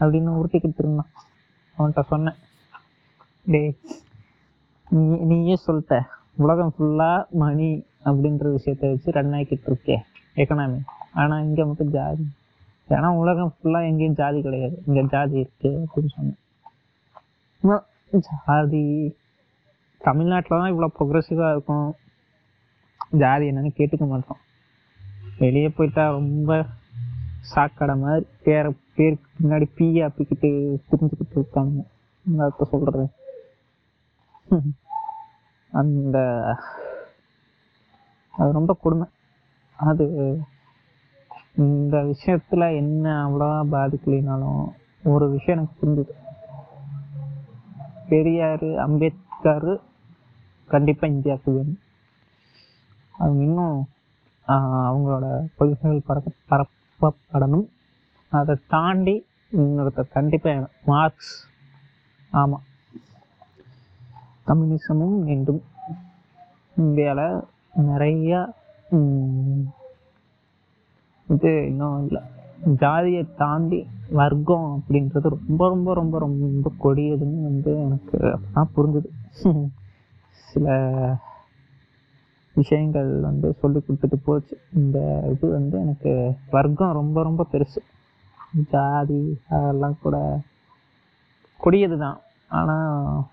அப்படின்னு உருட்டிக்கிட்டு இருந்தான் அவன்கிட்ட சொன்னேன். டேய் நீ நீயே சொல்லிட்ட உலகம் ஃபுல்லாக மணி அப்படின்ற விஷயத்த வச்சு ரன் ஆகிக்கிட்டு இருக்கே எக்கனாமி ஆனால் இங்கே மட்டும் ஜாதி. ஏன்னா உலகம் ஃபுல்லாக எங்கேயும் ஜாதி கிடையாது. இங்கே ஜாதி இருக்கு அப்படின்னு சொன்னேன். ஜாதி. தமிழ்நாட்டில் தான் இவ்வளோ ப்ரொக்ரெசிவாக இருக்கும். ஜாதி என்னன்னு கேட்டுக்க மாட்டோம். வெளியே போயிட்டா ரொம்ப சாக்கடை மாதிரி பேர பேருக்கு பின்னாடி பீயா அப்பிக்கிட்டு திரிஞ்சுக்கிட்டு இருக்காங்க அப்போ சொல்றேன் (laughs) அந்த அது ரொம்ப கொடுமை. அது இந்த விஷயத்துல என்ன அவ்வளோவா பாதிக்கலைனாலும் ஒரு விஷயம் எனக்கு புரிஞ்சுது. பெரியார் அம்பேத்கர் கண்டிப்பாக இந்தியாவுக்கு வேணும். அவங்க இன்னும் ஆஹ், அவங்களோட கொள்கைகள் பரப்ப படணும். அதை தாண்டி இன்னொருத்தர் கண்டிப்பாக மார்க்ஸ். ஆமாம் கம்யூனிசமும் வேண்டும் இந்தியாவில் நிறையா இது இன்னும் இல்லை. ஜாதியை தாண்டி வர்க்கம் அப்படின்றது ரொம்ப ரொம்ப ரொம்ப ரொம்ப கொடியதுன்னு வந்து எனக்கு அப்பதான் புரிஞ்சுது. சில விஷயங்கள் வந்து சொல்லி கொடுத்துட்டு போச்சு. இந்த இது வந்து எனக்கு வர்க்கம் ரொம்ப ரொம்ப பெருசு. ஜாதி அதெல்லாம் கூட கொடியது தான். ஆனால்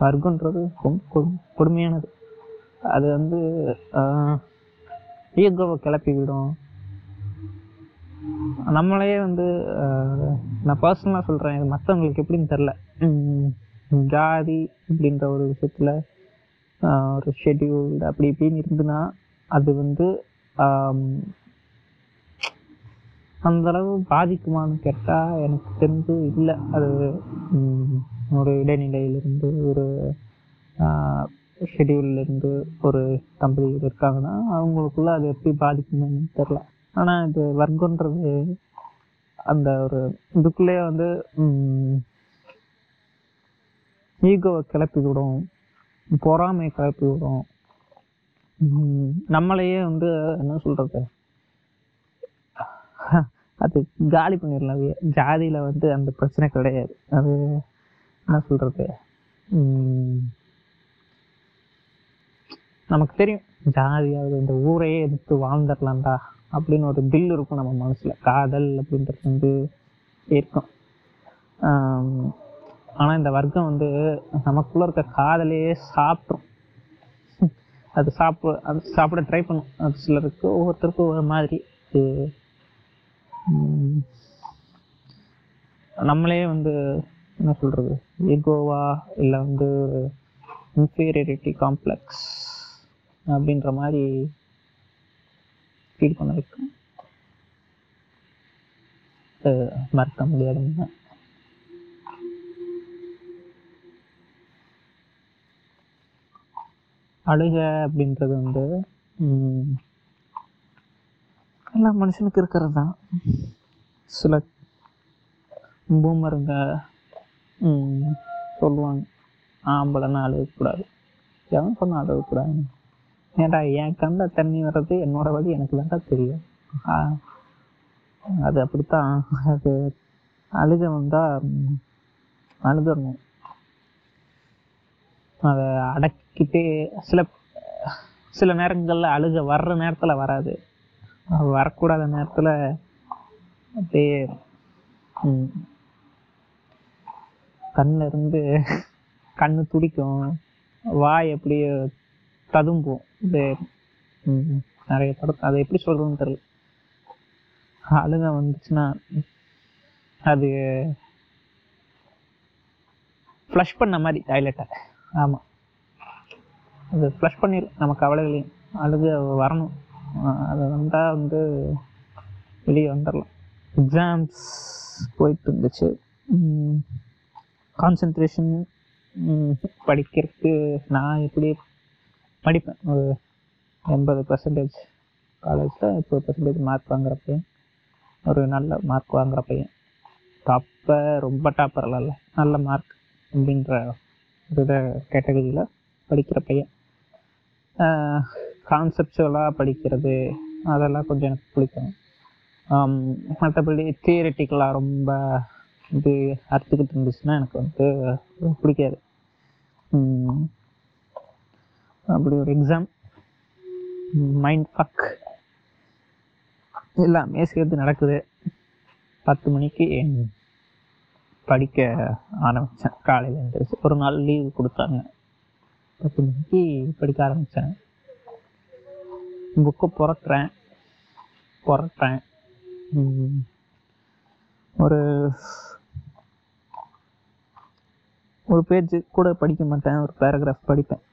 வர்க்கன்றது ரொம்ப கொடு- கொடுமையானது. அது வந்து ஈகோவை கிளப்பி விடும். நம்மளே வந்து நான் பர்சனலாக சொல்கிறேன் இது மற்றவங்களுக்கு எப்படின்னு தெரில ஜாதி அப்படின்ற ஒரு விஷயத்தில் ஒரு ஷெட்யூல்டு அப்படி இப்படின்னு இருந்துன்னா அது வந்து அந்தளவு அந்த அளவு பாதிக்குமான்னு கேட்டால் எனக்கு தெரிஞ்சு இல்லை. அது ஒரு இடைநிலையிலிருந்து ஒரு ஷெடியூல்லேருந்து ஒரு தம்பதிகள் இருக்காங்கன்னா அவங்களுக்குள்ள அது எப்படி பாதிக்கும்னு தெரில ஆனால் இது வர்க்கன்றது அந்த ஒரு இதுக்குள்ளேயே வந்து ஈகோவை கிளப்பி விடும் பொறாமையை கிளப்பி விடும். நம்மளையே வந்து என்ன சொல்றது? அது காலி பண்ணிடலாம் ஜாதியில் ஜாதியில வந்து அந்த பிரச்சனை கிடையாது. அது என்ன சொல்றது? உம் நமக்கு தெரியும். ஜாதியாவது இந்த ஊரையே எடுத்து வாழ்ந்துடலாம்டா அப்படின்னு ஒரு பில் இருக்கும் நம்ம மனசுல. காதல் அப்படின்றது வந்து இருக்கும் ஆனால் இந்த வர்க்கம் வந்து நமக்குள்ளே இருக்க காதலையே சாப்பிட்ரும் அது சாப்பிட அது சாப்பிட ட்ரை பண்ணும். அது சிலருக்கு ஒவ்வொருத்தருக்கும் ஒவ்வொரு மாதிரி இது, நம்மளே வந்து என்ன சொல்கிறது ஈகோவா இல்லை வந்து இன்ஃபீரியாரிட்டி காம்ப்ளெக்ஸ் அப்படின்ற மாதிரி ஃபீல் பண்ண வைக்கும். மறக்க முடியாதுன்னு அழுக அப்படின்றது வந்து எல்லா மனுஷனுக்கு இருக்கிறது தான். சில பூமருங்க சொல்லுவாங்க ஆம்பளைன்னா அழுகக்கூடாது. எவன் சொன்னால் அழுகக்கூடாது ஏன்டா என் கண்ணில் தண்ணி வர்றது என்னோட வழி எனக்கு தான்டா தெரியும். அது அப்படித்தான். அது அழுக வந்தால் உம், அதை அடக்கிட்டு சில சில நேரங்களில் அழுக வர்ற நேரத்தில் வராது. வரக்கூடாத நேரத்தில் அப்படியே உம், கண்ணுல இருந்து கண்ணு துடிக்கும். வாய் அப்படியே ததும்பும். இது நிறைய படம் அதை எப்படி சொல்கிறதுன்னு தெரியல. அழுக வந்துச்சுன்னா அது ஃப்ளஷ் பண்ண மாதிரி டாய்லெட்டை ஆமாம் அது ஃப்ளஷ் பண்ணிடும் நம்ம கவலைகளையும் அழுது வரணும். அது வந்தால் வந்து வெளியே வந்துடலாம் எக்ஸாம்ஸ் போயிட்டு இருந்துச்சு. கான்சென்ட்ரேஷன் படிக்கிறதுக்கு நான் எப்படி படிப்பேன்? ஒரு எண்பது பர்சன்டேஜ் காலேஜில் இப்போ பர்சன்டேஜ் மார்க் வாங்குற பையன். ஒரு நல்ல மார்க் வாங்குற பையன். டாப்பர் ரொம்ப டாப்பர்லாம் இல்லை. நல்ல மார்க் அப்படின்ற ஒரு கேட்டகரியில் படிக்கிற பையன். கான்செப்டுவலாக படிக்கிறது அதெல்லாம் கொஞ்சம் எனக்கு பிடிக்கும். மற்றபடி தியரிட்டிக்கலாக ரொம்ப இது அறுத்துக்கிட்டு இருந்துச்சுன்னா எனக்கு வந்து பிடிக்காது. அப்படி ஒரு எக்ஸாம் மைண்ட் ஃபக் எல்லாமே சேர்த்து நடக்குது. பத்து மணிக்கு படிக்க ஆரம்பித்தேன் காலையில் எழுந்திரிச்சு ஒரு நாள் லீவு கொடுத்தாங்க. பத்து மணிக்கு படிக்க ஆரம்பித்தேன் புக்கை புரட்டுறேன் புரட்டுறேன் உம், ஒரு ஒரு பேஜ் கூட படிக்க மாட்டேன். ஒரு பேராகிராஃப் படிப்பேன்.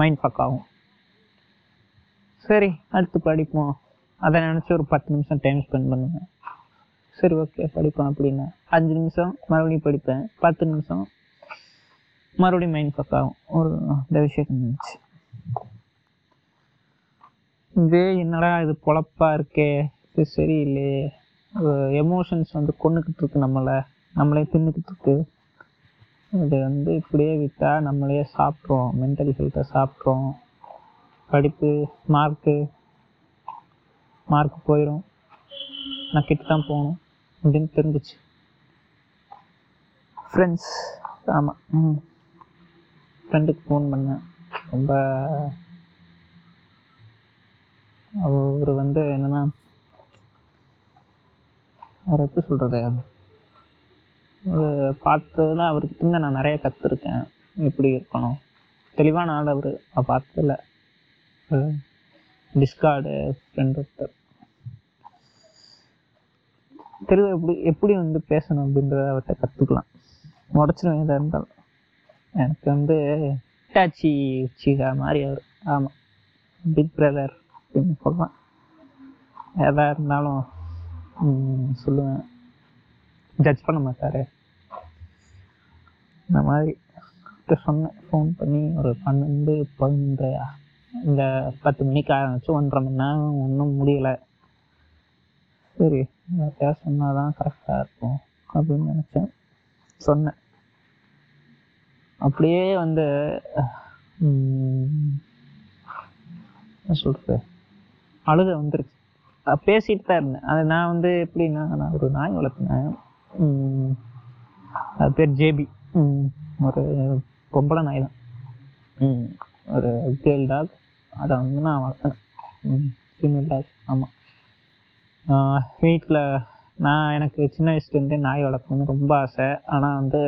மைண்ட் ஃபக் ஆகும். சரி அடுத்து படிப்போம். அதை நினச்சி ஒரு பத்து நிமிஷம் டைம் ஸ்பெண்ட் பண்ணுவேன் சரி ஓகே படிப்பேன் அப்படின்னு. அஞ்சு நிமிஷம் மறுபடியும் படிப்பேன். பத்து நிமிஷம் மறுபடியும் மைண்ட் ஃபக் ஆகும். ஒரு இந்த விஷயம் இருந்துச்சு. இதே என்னடா இது பொழப்பா இருக்கே? இது சரியில்லையே. எமோஷன்ஸ் வந்து கொண்டுக்கிட்டு இருக்கு நம்மளை. நம்மளே தின்னுக்கிட்டு இருக்கு. இது வந்து இப்படியே விட்டால் நம்மளே சாப்பிட்றோம் மென்டல் ஹெல்த்தை சாப்பிட்றோம் படிப்பு மார்க்கு மார்க் போயிடும் நான் கிட்ட தான் போகணும். அப்படின்னு தெரிஞ்சிச்சு. ஃப்ரெண்ட்ஸ் ஆமாம் ம். ஃப்ரெண்டுக்கு ஃபோன் பண்ணேன். ரொம்ப அவர் வந்து என்னன்னா அவர் எப்படி சொல்கிறது பார்த்ததுல அவர்கிட்ட நான் நிறைய கற்றுருக்கேன் எப்படி இருக்கணும்? தெளிவான ஆள் அவர். பார்த்ததில்ல. டிஸ்கார்டு ஃப்ரெண்ட் ஒருத்தர். தெளிவாக எப்படி எப்படி வந்து பேசணும் அப்படின்றத அவர்கிட்ட கற்றுக்கலாம் உடச்சிடும் எதாக இருந்தாலும். எனக்கு வந்து ஹிட்டாச்சி உச்சிகா மாதிரி அவர் ஆமாம் பிக் பிரதர் அப்படின்னு சொல்லலாம். எதாக இருந்தாலும் சொல்லுவேன். ஜட்ஜ் பண்ண மாட்டார். இந்த மாதிரி சொன்னேன். ஃபோன் பண்ணி ஒரு பன்னெண்டு பதினொன்று இந்த பத்து மணிக்கு ஆரம்பிச்சு ஒன்றரை மணி நேரம் ஒன்றும் முடியலை. சரி யார்கிட்டயா சொன்னால் தான் கரெக்டாக இருக்கும் அப்படின்னு நினச்சேன். சொன்னேன். அப்படியே வந்து என்ன சொல்கிறது அழுக வந்துருச்சு. பேசிட்டு தான் இருந்தேன். அது நான் வந்து எப்படின்னா நான் ஒரு நாய் வளர்த்தினேன் அது பேர் ஜேபி. ஒரு பொம்பளை நாய் தான். ம், ஒரு கேர்ள் டாக் அதை வந்து நான் வளர்த்தேன். ஃபீமேல் டாக் ஆமாம் வீட்டில் நான் எனக்கு சின்ன வயசுலேருந்தே நாய் வளர்க்கணும்னு ரொம்ப ஆசை. ஆனால் வந்து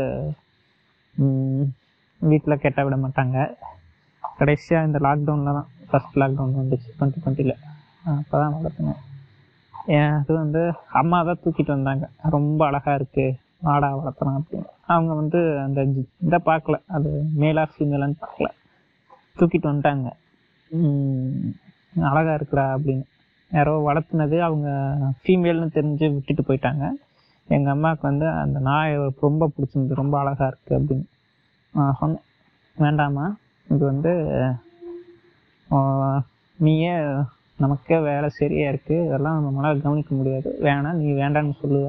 வீட்டில் கெட்ட விட மாட்டாங்க. கடைசியாக இந்த லாக்டவுனில் தான் ஃபஸ்ட் லாக்டவுன் வந்துச்சு டுவெண்ட்டி டுவெண்ட்டியில் அப்போ தான் வளர்த்துனேன் ஏன் அது வந்து அம்மா தான் தூக்கிட்டு வந்தாங்க. ரொம்ப அழகாக இருக்குது மாடா வளர்த்தலாம் அப்படின்னு. அவங்க வந்து அந்த இதை பார்க்கல. அது மேலா ஃபீமேலான்னு பார்க்கல. தூக்கிட்டு வந்துட்டாங்க. அழகாக இருக்குடா அப்படின்னு. யாரோ வளர்த்துனது அவங்க ஃபீமேல்னு தெரிஞ்சு விட்டுட்டு போயிட்டாங்க. எங்கள் அம்மாவுக்கு வந்து அந்த நாயை ரொம்ப பிடிச்சிருந்து ரொம்ப அழகாக இருக்குது அப்படின்னு. நான் சொன்னேன் வேண்டாமா இது வந்து நீயே நமக்கே வேலை சரியாக இருக்குது இதெல்லாம் நம்மளால் கவனிக்க முடியாது. வேணாம் நீ வேண்டான்னு சொல்லுவ.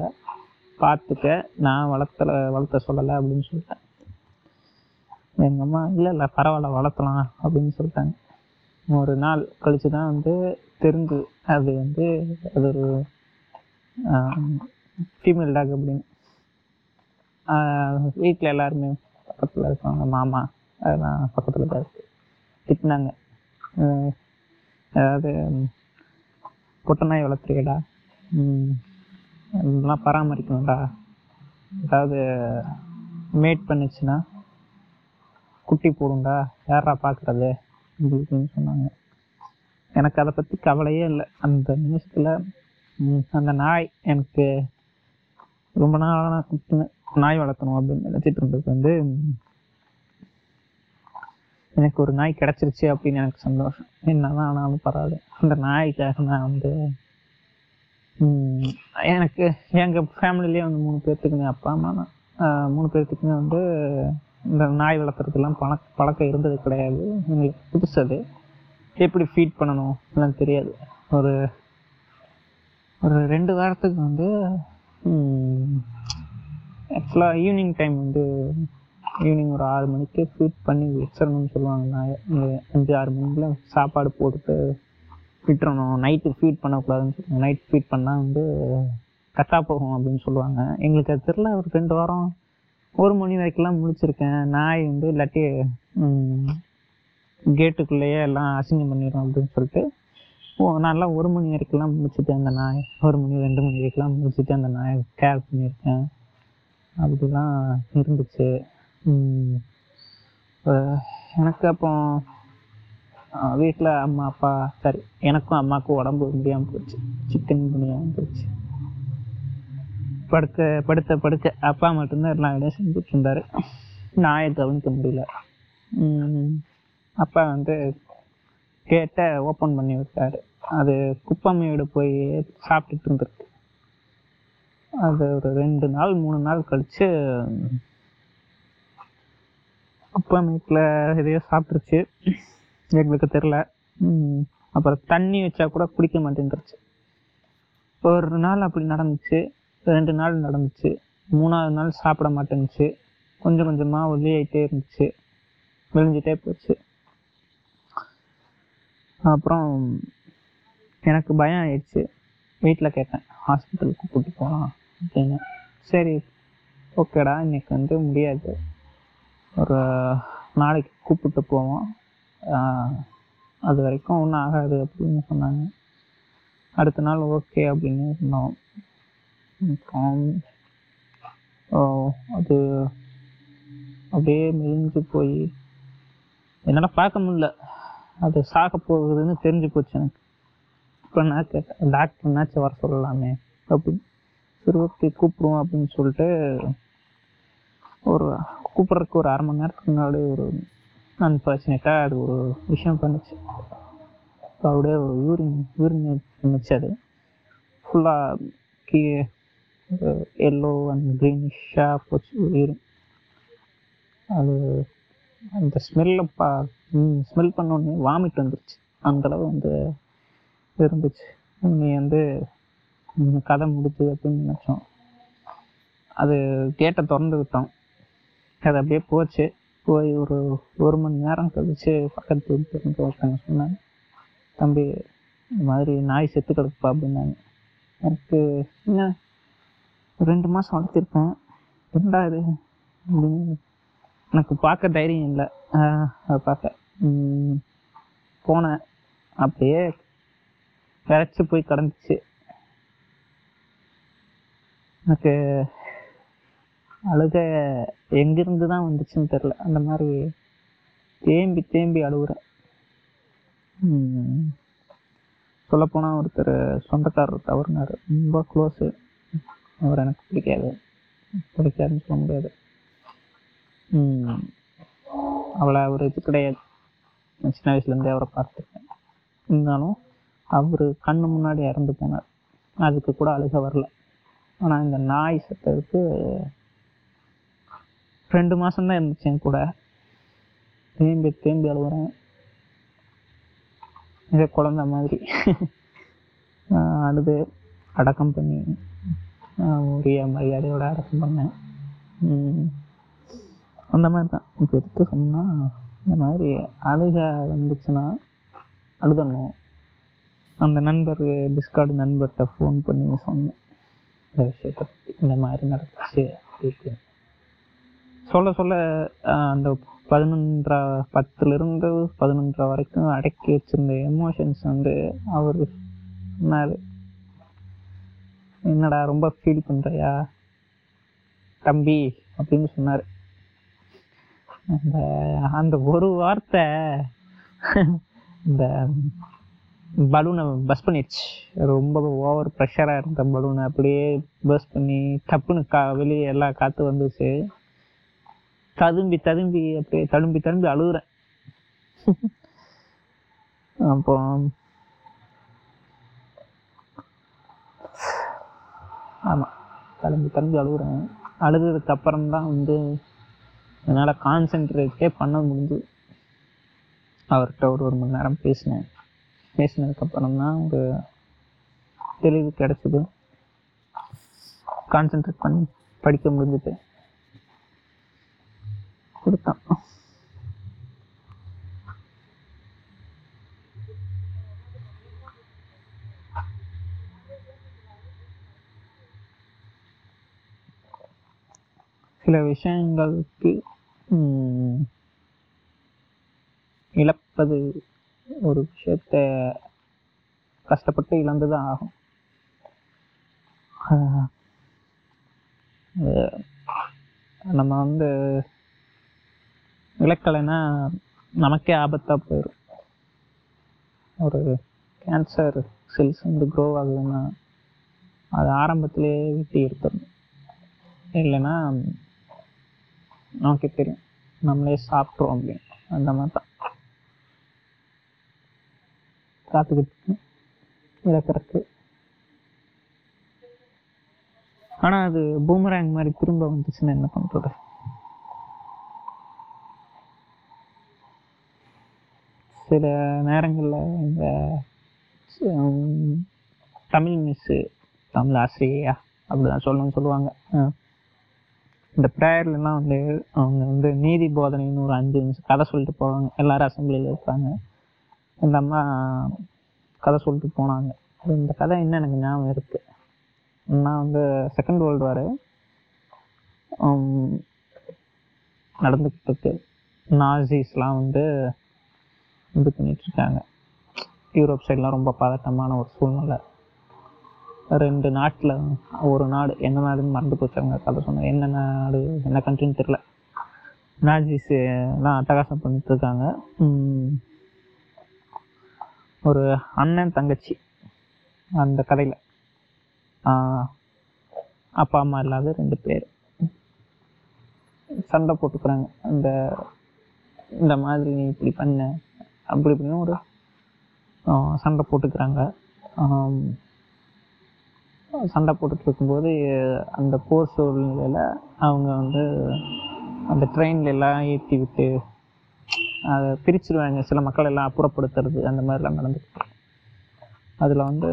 பார்த்துக்க நான் வளர்த்தல வளர்த்த சொல்லலை அப்படின்னு சொல்லிட்டேன். எங்கள் அம்மா இல்லை இல்லை பரவாயில்ல வளர்த்தலாம் அப்படின்னு சொல்லிட்டாங்க. ஒரு நாள் கழிச்சு தான் வந்து தெரிஞ்சு அது வந்து அது ஒரு ஃபீமேல் டாக் அப்படின்னு. வீட்டில் எல்லாருமே பக்கத்தில் இருக்காங்க மாமா அதெல்லாம் பக்கத்தில் தான் இருக்கு. திட்டினாங்க. அதாவது பொட்டநாய் வளர்த்துறியடா இதெல்லாம் பராமரிக்கணும்டா. ஏதாவது மேட் பண்ணுச்சுன்னா குட்டி போடும்டா. யாரா பார்க்கறது அப்படின்னு சொன்னாங்க. எனக்கு அதை பற்றி கவலையே இல்லை. அந்த நிமிஷத்தில் அந்த நாய் எனக்கு ரொம்ப நாளாக நான் நாய் வளர்க்கணும் அப்படின்னு நினச்சிட்டு இருந்தது வந்து எனக்கு ஒரு நாய் கிடைச்சிருச்சு அப்படின்னு எனக்கு சந்தோஷம். என்னதான் ஆனாலும் பரவாயில்ல. அந்த நாய்க்காக நான் வந்து எனக்கு எங்கள் ஃபேமிலிலேயே வந்து மூணு பேர்த்துக்குமே அப்பா அம்மா மூணு பேர்த்துக்குமே வந்து இந்த நாய் வளர்த்துறதுலாம் பழக்க பழக்கம் இருந்தது கிடையாது. எங்களுக்கு புதுசு அது எப்படி ஃபீட் பண்ணணும் எல்லாம் தெரியாது. ஒரு ஒரு ரெண்டு வாரத்துக்கு வந்து ஆக்சுவலாக ஈவினிங் டைம் வந்து ஈவினிங் ஒரு ஆறு மணிக்கு ஃபீட் பண்ணி வச்சிடணும்னு சொல்லுவாங்க நாயை அஞ்சு ஆறு மணிக்குள்ள சாப்பாடு போட்டுட்டு விட்டுறணும். நைட்டு ஃபீட் பண்ணக்கூடாதுன்னு சொல்லுவாங்க. நைட் ஃபீட் பண்ணால் வந்து கரெக்டாக போகும் அப்படின்னு சொல்லுவாங்க. எங்களுக்கு அது தெரில ஒரு ரெண்டு வாரம் ஒரு மணி வரைக்கும்லாம் முழிச்சிருக்கேன். நாய் வந்து இல்லாட்டி கேட்டுக்குள்ளேயே எல்லாம் அசிங்கம் பண்ணிடும் அப்படின்னு சொல்லிட்டு ஓ நான்லாம் ஒரு மணி வரைக்கும்லாம் முடிச்சுட்டேன் அந்த நாய் ஒரு மணி ரெண்டு மணி வரைக்கும்லாம் முடிச்சுட்டு அந்த நாயை கேர் பண்ணியிருக்கேன். அப்படிலாம் இருந்துச்சு. எனக்கு அப்போ வீட்டில் அம்மா அப்பா சரி எனக்கும் அம்மாவுக்கும் உடம்பு முடியாமல் போச்சு. சிக்கன் முடியாமல் போச்சு. படுக்க படுத்த படுக்க அப்பா மட்டும்தான் எல்லா வேலையும் செஞ்சுட்டு இருந்தாரு நாயை கவனிக்க முடியல. அப்பா வந்து கேட்டை ஓப்பன் பண்ணி விட்டாரு. அது குப்பைமையோடு போய் சாப்பிட்டுட்டு இருந்திருக்கு. அது ஒரு ரெண்டு நாள் மூணு நாள் கழிச்சு அப்பா வீட்டில் எதையோ சாப்பிட்ருச்சு எங்களுக்கு தெரில அப்புறம் தண்ணி வச்சா கூட குடிக்க மாட்டேன்ருச்சு. ஒரு நாள் அப்படி நடந்துச்சு. ரெண்டு நாள் நடந்துச்சு. மூணாவது நாள் சாப்பிட மாட்டேங்குச்சு கொஞ்சம் கொஞ்சமாக ஒல்லியாயிட்டே இருந்துச்சு. விழிஞ்சிட்டே போச்சு. அப்புறம் எனக்கு பயம் ஆயிடுச்சு. வீட்டில் கேட்டேன் ஹாஸ்பிட்டலுக்கு கூப்பிட்டு போகலாம் அப்படின்னு. சரி ஓகேடா இன்னைக்கு வந்து முடியாது. ஒரு நாளைக்கு கூப்பிட்டு போவோம். அது வரைக்கும் ஒன்றும் ஆகாது அப்படின்னு சொன்னாங்க. அடுத்த நாள் ஓகே அப்படின்னு இருந்தோம். அது அப்படியே மெலிஞ்சு போய். என்னால் பார்க்க முடியல. அது சாக போகுதுன்னு தெரிஞ்சு போச்சு எனக்கு. இப்போ நான் கேட்டேன் டாக்டர்னாச்சும் வர சொல்லலாமே. அப்படின்னு சரி ஓகே கூப்பிடுவோம் அப்படின்னு சொல்லிட்டு ஒரு கூப்பிட்றதுக்கு ஒரு அரை மணி நேரத்துக்கு முன்னாடி ஒரு அன்ஃபார்ச்சுனேட்டாக அது ஒரு விஷயம் பண்ணுச்சு. அப்படியே ஒரு யூரின் யூரின் பண்ணுச்சு அது. ஃபுல்லாக கீ எல்லோ அண்ட் க்ரீனிஷாக போச்சு யூரின் அது அந்த ஸ்மெல்ல பா ஸ்மெல் பண்ணோடனே வாமிட் வந்துருச்சு. அந்தளவு வந்து இருந்துச்சு. நீ வந்து கதை முடிச்சு அப்படின்னு நினச்சோம். அது கேட்டை திறந்து விட்டோம். அது அப்படியே போச்சு. போய் ஒரு ஒரு மணி நேரம் கழிச்சு பக்கத்து வீட்டுல ஒருத்தங்க சொன்னாங்க தம்பி இந்த மாதிரி நாய் செத்து கிடக்குப்பா அப்படின்னாங்க. எனக்கு என்ன? ரெண்டு மாதம் வளர்த்துருப்பேன். என்னடா இது அப்படின்னு எனக்கு பார்க்க தைரியம் இல்லை. அதை பார்க்க. போனேன். அப்படியே விரைச்சி போய் கிடந்துச்சு. எனக்கு அழுக எங்கிருந்து தான் வந்துச்சுன்னு தெரில அந்த மாதிரி தேம்பி தேம்பி அழுகுறேன். சொல்லப்போனால் ஒருத்தர் சொந்தக்காரர் தவறுனார். ரொம்ப க்ளோஸு அவர் எனக்கு பிடிக்காது. பிடிக்காதுன்னு சொல்ல முடியாது. அவளை அவர் இது கிடையாது. சின்ன வயசுலேருந்தே அவரை பார்த்துருக்கேன். இருந்தாலும் அவர் கண்ணு முன்னாடி இறந்து போனார். அதுக்கு கூட அழுக வரல. ஆனால் இந்த நாய் சத்தத்துக்கு ரெண்டு மாதம்தான் இருந்துச்சு என் கூட. தேம்பி தேம்பி அழுகுறேன் இதே குழந்த மாதிரி. அழுது அடக்கம் பண்ணி உரிய மரியாதையோட அரசு பண்ணேன் அந்த மாதிரி தான் இப்போ எடுத்து சொன்னால் இந்த மாதிரி அழுக வந்துச்சுன்னா அழுதணும். அந்த நண்பர் டிஸ்கார்டு நண்பர்கிட்ட ஃபோன் பண்ணி சொன்னேன். இந்த விஷயத்தை இந்த மாதிரி நடந்துச்சு அப்படின்னு. சொல்ல சொல்ல அந்த பதினொன்றா பத்துலேருந்து பதினொன்றா வரைக்கும் அடக்கி வச்சிருந்த எமோஷன்ஸ் வந்து அவர் சொன்னார் என்னடா ரொம்ப ஃபீல் பண்ணுறியா தம்பி அப்படின்னு சொன்னார். அந்த அந்த ஒரு வார்த்தை இந்த பலூனை பஸ் பண்ணிடுச்சு. ரொம்ப ஓவர் ப்ரெஷராக இருந்த பலூனை அப்படியே பஸ் பண்ணி டப்புன்னு கா வெளியே எல்லா காற்று வந்துச்சு. ததும்பி ததும்பி அப்படியே தழும்பி தழும்பி அழுகுறேன். அப்போ ஆமாம் கலந்து கலந்து அழுகுறேன். அழுதுக்கு அப்புறம் தான் வந்து என்னால் கான்சென்ட்ரேட்டே பண்ண முடிஞ்சு அவர்கிட்ட ஒரு ஒரு மணி நேரம் பேசினேன். பேசினதுக்கப்புறம் தான் ஒரு தெளிவு கிடச்சிது. கான்சென்ட்ரேட் பண்ணி படிக்க முடிஞ்சுட்டு கொடுத்தான். சில விஷயங்களுக்கு இழப்பது ஒரு விஷயத்த கஷ்டப்பட்டு இழந்து தான் ஆகும் நம்ம வந்து இழக்கலைன்னா நமக்கே ஆபத்தாக போயிடும் ஒரு கேன்சர் செல்ஸ் வந்து க்ரோ ஆகுதுன்னா அது ஆரம்பத்திலேயே வெட்டி எடுத்துடணும். இல்லைன்னா நமக்கு தெரியும். நம்மளே சாப்பிட்றோம் அப்படின்னு. அந்த மாதிரி தான். காத்துக்கிட்டு இருக்கணும் இழக்கிறதுக்கு ஆனால் அது பூமராங் மாதிரி திரும்ப வந்துச்சுன்னா என்ன பண்ணுறது சில நேரங்களில் இந்த தமிழ் மிஸ்ஸு தமிழ் ஆசிரியா அப்படிதான் சொல்லணும்னு சொல்லுவாங்க. இந்த ப்ரேயர்லாம் வந்து அவங்க வந்து நீதி போதனைன்னு ஒரு அஞ்சு நிமிஷம் கதை சொல்லிட்டு போவாங்க. எல்லாரும் அசம்பிளியில் இருப்பாங்க. இந்த அம்மா கதை சொல்லிட்டு போனாங்க. அது இந்த கதை இன்னும் எனக்கு ஞாபகம் இருக்கு. நான் வந்து செகண்ட் வேர்ல்டு வார் நடந்துக்கிட்டு இருக்கு நாசிஸ்லாம் வந்து இது பண்ணிட்டு இருக்காங்க. யூரோப் சைட்லாம் ரொம்ப பதட்டமான ஒரு சூழ்நிலை. ரெண்டு நாட்டில் ஒரு நாடு என்ன நாடுன்னு மறந்து போச்சு அவங்க கதை சொன்னேன் என்ன நாடு என்ன கண்ட்ரின்னு தெரில நாஜிஸ் எல்லாம் அட்டகாசம் பண்ணிட்டு இருக்காங்க. ஒரு அண்ணன் தங்கச்சி அந்த கதையில். அப்பா அம்மா இல்லாத ரெண்டு பேர். சண்டை போட்டுக்கிறாங்க. அந்த இந்த மாதிரி நீ இப்படி பண்ண அப்படி இப்படின்னு ஒரு சண்டை போட்டுக்கிறாங்க. சண்டை போட்டுட்டு இருக்கும்போது அந்த போர் சூழ்நிலையில் அவங்க வந்து அந்த ட்ரெயின்ல எல்லாம் ஏற்றி விட்டு அதை பிரிச்சிருவாங்க. சில மக்கள் எல்லாம் அப்புறப்படுத்துறது அந்த மாதிரிலாம் நடந்துக்கிட்டு அதில் வந்து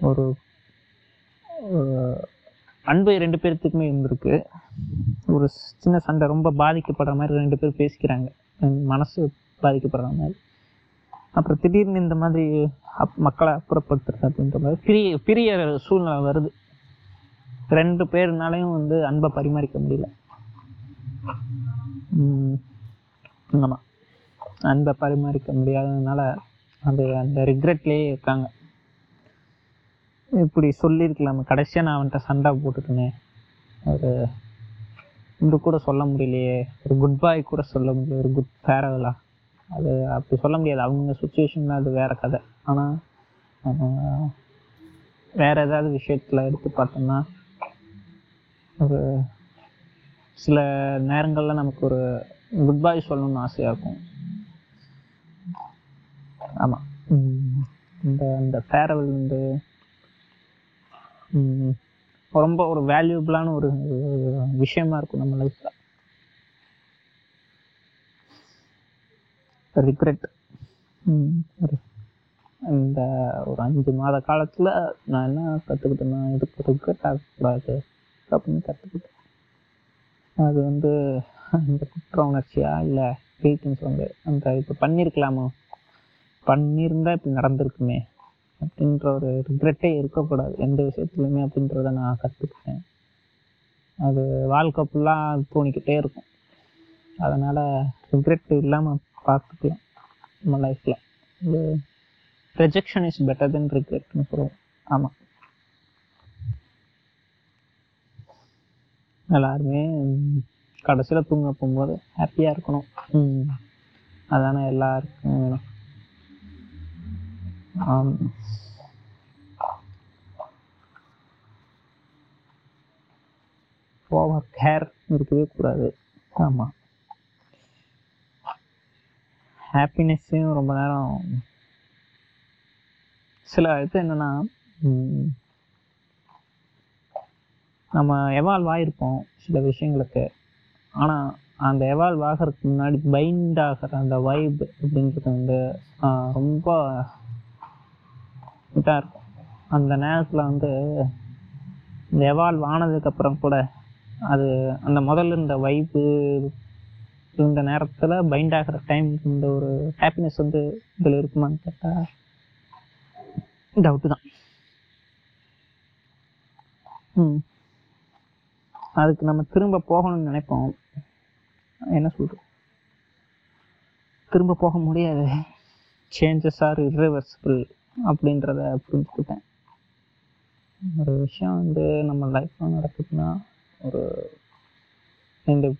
ஒரு அன்பு ரெண்டு பேர்த்துக்குமே இருந்திருக்கு. ஒரு சின்ன சண்டை ரொம்ப பாதிக்கப்படுற மாதிரி ரெண்டு பேர் பேசிக்கிறாங்க. மனசு பாதிக்கப்படுற மாதிரி. அப்புறம் திடீர்னு இந்த மாதிரி அப் மக்களை அப்புறப்படுத்துறது அப்படின்ற மாதிரி பிரிய பிரிய சூழ்நிலை வருது. ரெண்டு பேர்னாலையும் வந்து அன்பை பரிமாறிக்க முடியல. ஆமாம் அன்பை பரிமாறிக்க முடியாததுனால அது அந்த ரிக்ரெட்லேயே இருக்காங்க. இப்படி சொல்லியிருக்கலாம். கடைசியாக நான் அவன்கிட்ட சண்டை போட்டுக்கினேன் ஒரு இது கூட சொல்ல முடியலையே. ஒரு குட் பாய் கூட சொல்ல முடியல. ஒரு குட் ஃபேரவலா அது அப்படி சொல்ல முடியாது. அவங்க சுச்சுவேஷனில் அது வேற கதை. ஆனால் வேற ஏதாவது விஷயத்தில் எடுத்து பார்த்தோம்னா ஒரு சில நேரங்களில் நமக்கு ஒரு குட் பாய் சொல்லணும்னு ஆசையாக இருக்கும். ஆமாம் இந்த இந்த ஃபேரவல் வந்து ரொம்ப ஒரு வேல்யூபிளான ஒரு விஷயமா இருக்கும் நம்ம லைஃப்பில் ரிக்ரெட் இந்த ஒரு அஞ்சு மாத காலத்தில் நான் என்ன கற்றுக்கிட்டேன்னா இதுக்கு ரிக்ரெட் ஆகக்கூடாது அப்படின்னு கற்றுக்கிட்டேன் அது வந்து இந்த குற்ற உணர்ச்சியா இல்லை கில்ட்டுன்னு சொல்லுங்க அந்த இப்போ பண்ணியிருக்கலாமோ பண்ணியிருந்தா இப்படி நடந்திருக்குமே அப்படின்ற ஒரு ரிக்ரெட்டே இருக்கக்கூடாது. எந்த விஷயத்துலையுமே அப்படின்றத நான் கற்றுக்கிட்டேன் அது வாழ்க்கை ஃபுல்லாக தோணிக்கிட்டே இருக்கும். அதனால் ரிக்ரெட் இல்லாமல் பார்த்துக்கலாம் நம்ம லைஃப்பில் இது ரிஜெக்ஷன் இஸ் பெட்டர் தென் ரிக்ரெட்னு சொல்லுவோம். ஆமாம் எல்லாருமே கடைசியில் தூங்க போகும்போது ஹாப்பியாக இருக்கணும். அதானே எல்லாருக்கும் வேணும். ஓவர் கேர் இருக்கவே கூடாது. ஆமாம் ஹாப்பினஸ்ஸையும் ரொம்ப நேரம் சில இது என்னென்னா நம்ம எவால்வ் ஆகிருப்போம் சில விஷயங்களுக்கு. ஆனால் அந்த எவால்வ் ஆகிறதுக்கு முன்னாடி பைண்ட் ஆகிற அந்த வைப் அப்படின்றது வந்து ரொம்ப இதாக இருக்கும். அந்த நேரத்தில் வந்து இந்த எவால்வ் ஆனதுக்கப்புறம் கூட அது அந்த முதல்ல இருந்த வைப்பு இந்த நேரத்தில் பைண்ட் ஆகிற டைம் இந்த ஒரு ஹாப்பினஸ் வந்து இதில் இருக்குமான்னு கேட்டால் டவுட்டு தான். ம். அதுக்கு நம்ம திரும்ப போகணும்னு நினைப்போம். என்ன சொல்றது? திரும்ப போக முடியாது. சேஞ்சஸ் ஆர் இர்ரிவர்சிபிள் அப்படின்றத புரிஞ்சுக்கிட்டேன். ஒரு விஷயம் வந்து நம்ம லைஃப்பில் நடக்குதுன்னா ஒரு ரெண்டு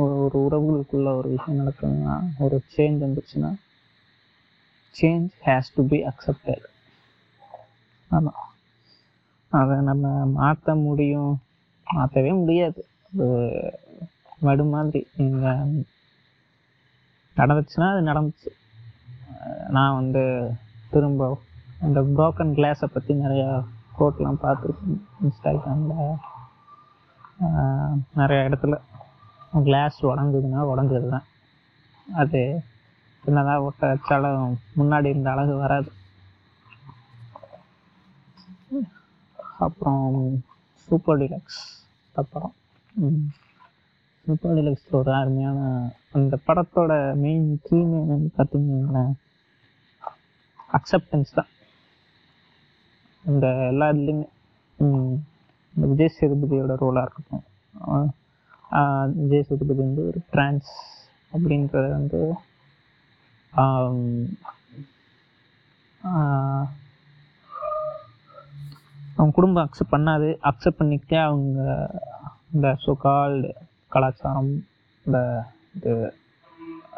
ஒரு ஒரு உறவுகளுக்குள்ள ஒரு விஷயம் நடக்குதுன்னா ஒரு சேஞ்ச் வந்துச்சுன்னா change has to be accepted ஆமாம் அதை நம்ம மாற்ற முடியும். மாற்றவே முடியாது. அது வடு மாதிரி. இங்க நடந்துச்சுன்னா அது நடந்துச்சு. நான் வந்து திரும்ப அந்த ப்ரோக்கன் கிளாஸை பற்றி நிறையா கோட்லாம் பார்த்துருக்கேன். இன்ஸ்டாகிராமில் நிறையா இடத்துல. கிளாஸ் உடங்குதுன்னா உடஞ்சது தான் அது சின்னதாக ஒட்ட வச்சாலும் முன்னாடி இருந்த அழகு வராது. அப்புறம் சூப்பர் டிலக்ஸ் இந்த படம் சூப்பர் டிலக்ஸில் ஒரு அருமையான அந்த படத்தோட மெயின் தீம் என்னன்னு பார்த்தீங்கன்னா அக்செப்டன்ஸ் தான். இந்த எல்லா இதுலேயுமே இந்த விஜய் சேதுபதியோட ரோலாக இருக்கட்டும் விஜய் சேதுபதி வந்து ஒரு ட்ரான்ஸ் அப்படின்றத வந்து அவங்க குடும்பம் அக்செப்ட் பண்ணாது. அக்செப்ட் பண்ணிக்க அவங்க இந்த சோகால்டு கலாச்சாரம் இந்த இது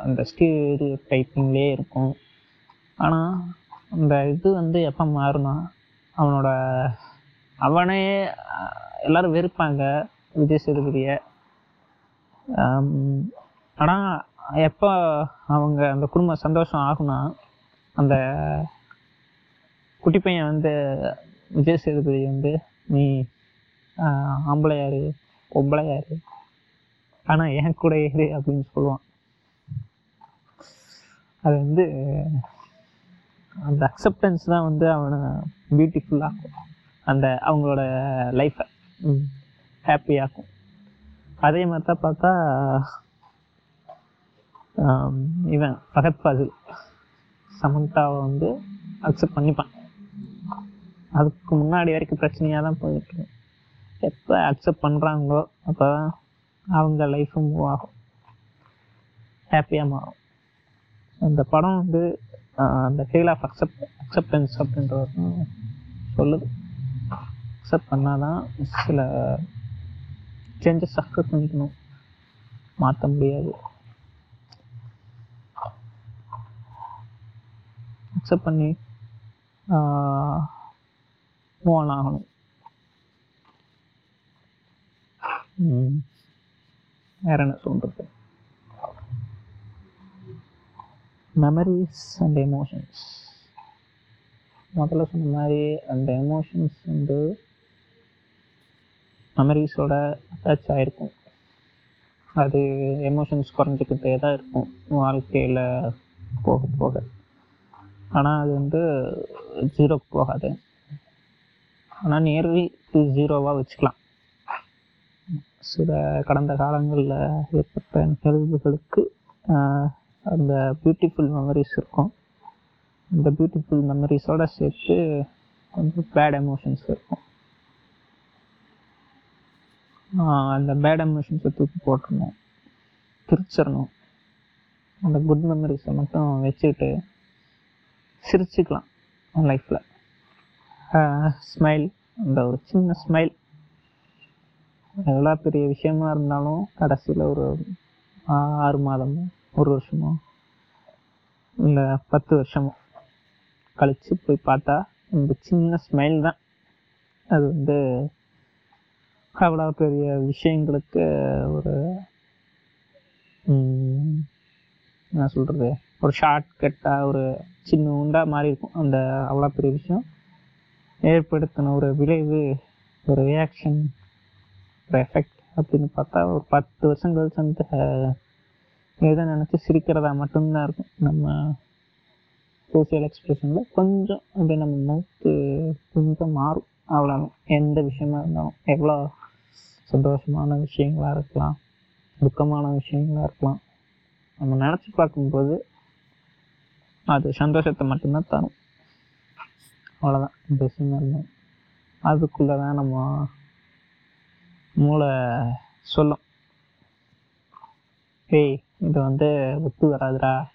அந்த ஸ்டீரியோ டைப்பிங்லேயே இருக்கும். ஆனால் அந்த இது வந்து எப்போ மாறுனா அவனோட அவனே எல்லோரும் எல்லாரும் வெறுப்பாங்க. விஜய் சேதுபதியை ஆனால் எப்போ அவங்க அந்த குடும்பம் சந்தோஷம் ஆகுனா அந்த குட்டி பையன் வந்து விஜய் சேதுபதி வந்து நீ ஆம்பளையாரு ஒம்பளையாரு ஆனால் என் கூட ஏறு அப்படின்னு சொல்லுவான். அது வந்து அந்த அக்செப்டன்ஸ் தான் வந்து அவனை பியூட்டிஃபுல்லாகும் அந்த அவங்களோட லைஃப்பை ஹாப்பியாக்கும் அதே மாதிரி தான் பார்த்தா இவன் ஃபகத் ஃபாசில் சமந்தாவை வந்து அக்செப்ட் பண்ணிப்பான். அதுக்கு முன்னாடி வரைக்கும் பிரச்சனையாக தான் போயிட்டு எப்போ அக்செப்ட் பண்ணுறாங்களோ அப்போ தான் அவங்க லைஃப்பும் மூவ் ஆகும். ஹாப்பியாக மாறும். அந்த படம் வந்து அந்த ஃபீல் ஆஃப் அக்செப்ட் அக்செப்டன்ஸ் அப்படின்றது சொல்லுது. அக்செப்ட் பண்ணால் தான் சில சேஞ்சஸ் அக்செப்ட் பண்ணிக்கணும். மாற்ற முடியாது. அக்செப்ட் பண்ணி மூவ் ஆன் ஆகணும். வேற என்ன சொல்றது? மெமரிஸ் அண்ட் எமோஷன்ஸ் முதல்ல சொன்ன மாதிரி அந்த எமோஷன்ஸ் வந்து மெமரிஸோட அட்டாச் ஆகிருக்கும் அது எமோஷன்ஸ் குறைஞ்சிக்கிட்டே தான் இருக்கும். வாழ்க்கையில் போக போக. ஆனால் அது வந்து ஜீரோக்கு போகாது. ஆனால் நியர்லி டு ஜீரோவாக வச்சுக்கலாம். சில கடந்த காலங்களில் ஏற்பட்ட நிகழ்வுகளுக்கு அந்த பியூட்டிஃபுல் மெமரிஸ் இருக்கும். அந்த பியூட்டிஃபுல் மெமரிஸோடு சேர்த்து கொஞ்சம் பேட் எமோஷன்ஸ் இருக்கும். அந்த பேட் எமோஷன்ஸை தூக்கி போட்டுடணும் பிரிச்சிடணும் அந்த குட் மெமரிஸை மட்டும் வச்சுக்கிட்டு சிரிச்சுக்கலாம் லைஃப்பில் ஸ்மைல் அந்த ஒரு சின்ன ஸ்மைல் எவ்வளோ பெரிய விஷயமா இருந்தாலும் கடைசியில் ஒரு ஆறு மாதமோ ஒரு வருஷமோ இல்லை பத்து வருஷமோ கழிச்சு போய் பார்த்தா இந்த சின்ன ஸ்மைல் தான். அது வந்து அவ்வளோ பெரிய விஷயங்களுக்கு ஒரு என்ன சொல்கிறது ஒரு ஷார்ட்கட்டாக ஒரு சின்ன உண்டா மாறி இருக்கும். அந்த அவ்வளோ பெரிய விஷயம் ஏற்படுத்தின ஒரு விளைவு ஒரு ரியாக்ஷன் ஒரு எஃபெக்ட் அப்படின்னு பார்த்தா ஒரு பத்து வருஷம் கழிச்சு அந்த எதை நினச்சி சிரிக்கிறதா மட்டும்தான் இருக்கும். நம்ம சோசியல் எக்ஸ்பிரஷனில் கொஞ்சம் அப்படியே நம்ம மவுத்து கொஞ்சம் மாறும். அவ்வளோ எந்த விஷயமா இருந்தாலும். எவ்வளோ சந்தோஷமான விஷயங்களாக இருக்கலாம் துக்கமான விஷயங்களாக இருக்கலாம். நம்ம நினச்சி பார்க்கும்போது அது சந்தோஷத்தை மட்டும்தான் தரும். அவ்வளோதான் இந்த விஷயமா அதுக்குள்ளே தான் நம்ம மூளை சொல்லும். ஏய் இது வந்து ஒத்து வராதுடா.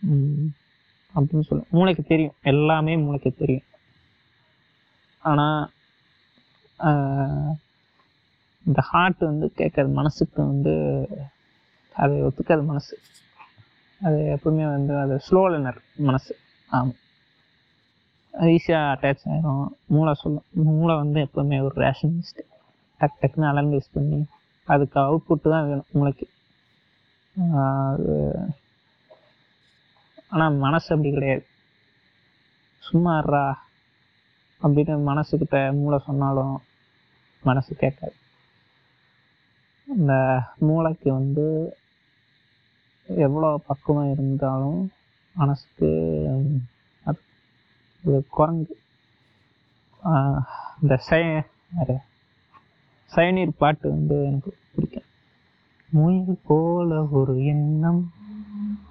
ம், அப்படின்னு சொல்லும். மூளைக்கு தெரியும். எல்லாமே மூளைக்கு தெரியும். ஆனால் இந்த ஹார்ட் வந்து கேட்கறது மனசுக்கு வந்து அதை ஒத்துக்காது மனசு. அது எப்பவுமே வந்து அது ஸ்லோ லேர்னர் மனசு. ஆமாம் ஈஸியாக அட்டாச் ஆகிடும் மூளை சொல்லும் மூளை வந்து எப்பவுமே ஒரு ரேஷனலிஸ்ட் டக் டக்குன்னு அனலைஸ் பண்ணி அதுக்கு அவுட்புட்டு தான் வேணும் மூளைக்கு. அது ஆனால் மனசு அப்படி கிடையாது. சும்மாறா அப்படின்னு மனசுக்கிட்ட மூளை சொன்னாலும் மனசு கேட்காது. இந்த மூளைக்கு வந்து எவ்வளோ பக்குவம் இருந்தாலும் மனசுக்கு அது குரங்கு. இந்த செய சயநீர் சயனீர் பாட்டு வந்து எனக்கு பிடிக்கும். முயல் போல ஒரு எண்ணம்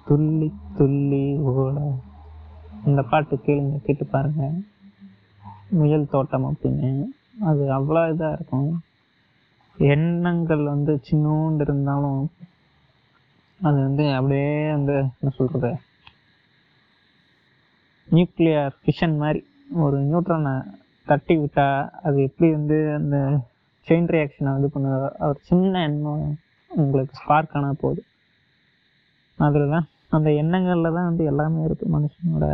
துள்ளி துள்ளி ஓட. இந்த பாட்டு கேளுங்க கேட்டு பாருங்கள் முயல் தோட்டம் அப்படின்னு. அது அவ்வளோ இதாக இருக்கும். எண்ணங்கள் வந்து சின்னோண்டு இருந்தாலும் அது வந்து அப்படியே வந்து என்ன சொல்கிறது நியூக்ளியர் ஃபிஷன் மாதிரி. ஒரு நியூட்ரனை தட்டி விட்டால் அது எப்படி வந்து அந்த செயின் ரியாக்ஷனை இது பண்ணுதோ ஒரு சின்ன எண்ணம் உங்களுக்கு ஸ்பார்க் ஆனால் போகுது அதில் தான் அந்த எண்ணங்களில் தான் வந்து எல்லாமே இருக்குது மனுஷனோட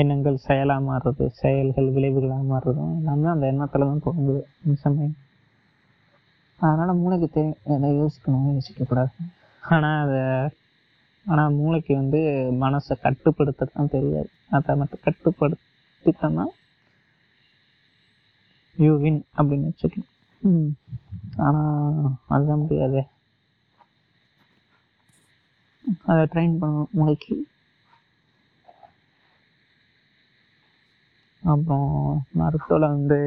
எண்ணங்கள் செயலாக மாறுறது செயல்கள் விளைவுகளாக மாறுறதும் எல்லாமே அந்த எண்ணத்தில் தான் தொடங்குது நிமிஷமே அதனால் மூளைக்கு தெரியும் எதை யோசிக்கணும் யோசிக்கக்கூடாது ஆனால் அதை ஆனால் மூளைக்கு வந்து மனசை கட்டுப்படுத்த தான் தெரியாது. அதை மட்டும் கட்டுப்படுத்திட்டோம்னா யூ வின் அப்படின்னு வச்சுக்கலாம். ஆனால் அதுதான் முடியாது. அதை ட்ரெயின் பண்ணணும் மூளைக்கு. அப்புறம் மருத்துவத்தில் வந்து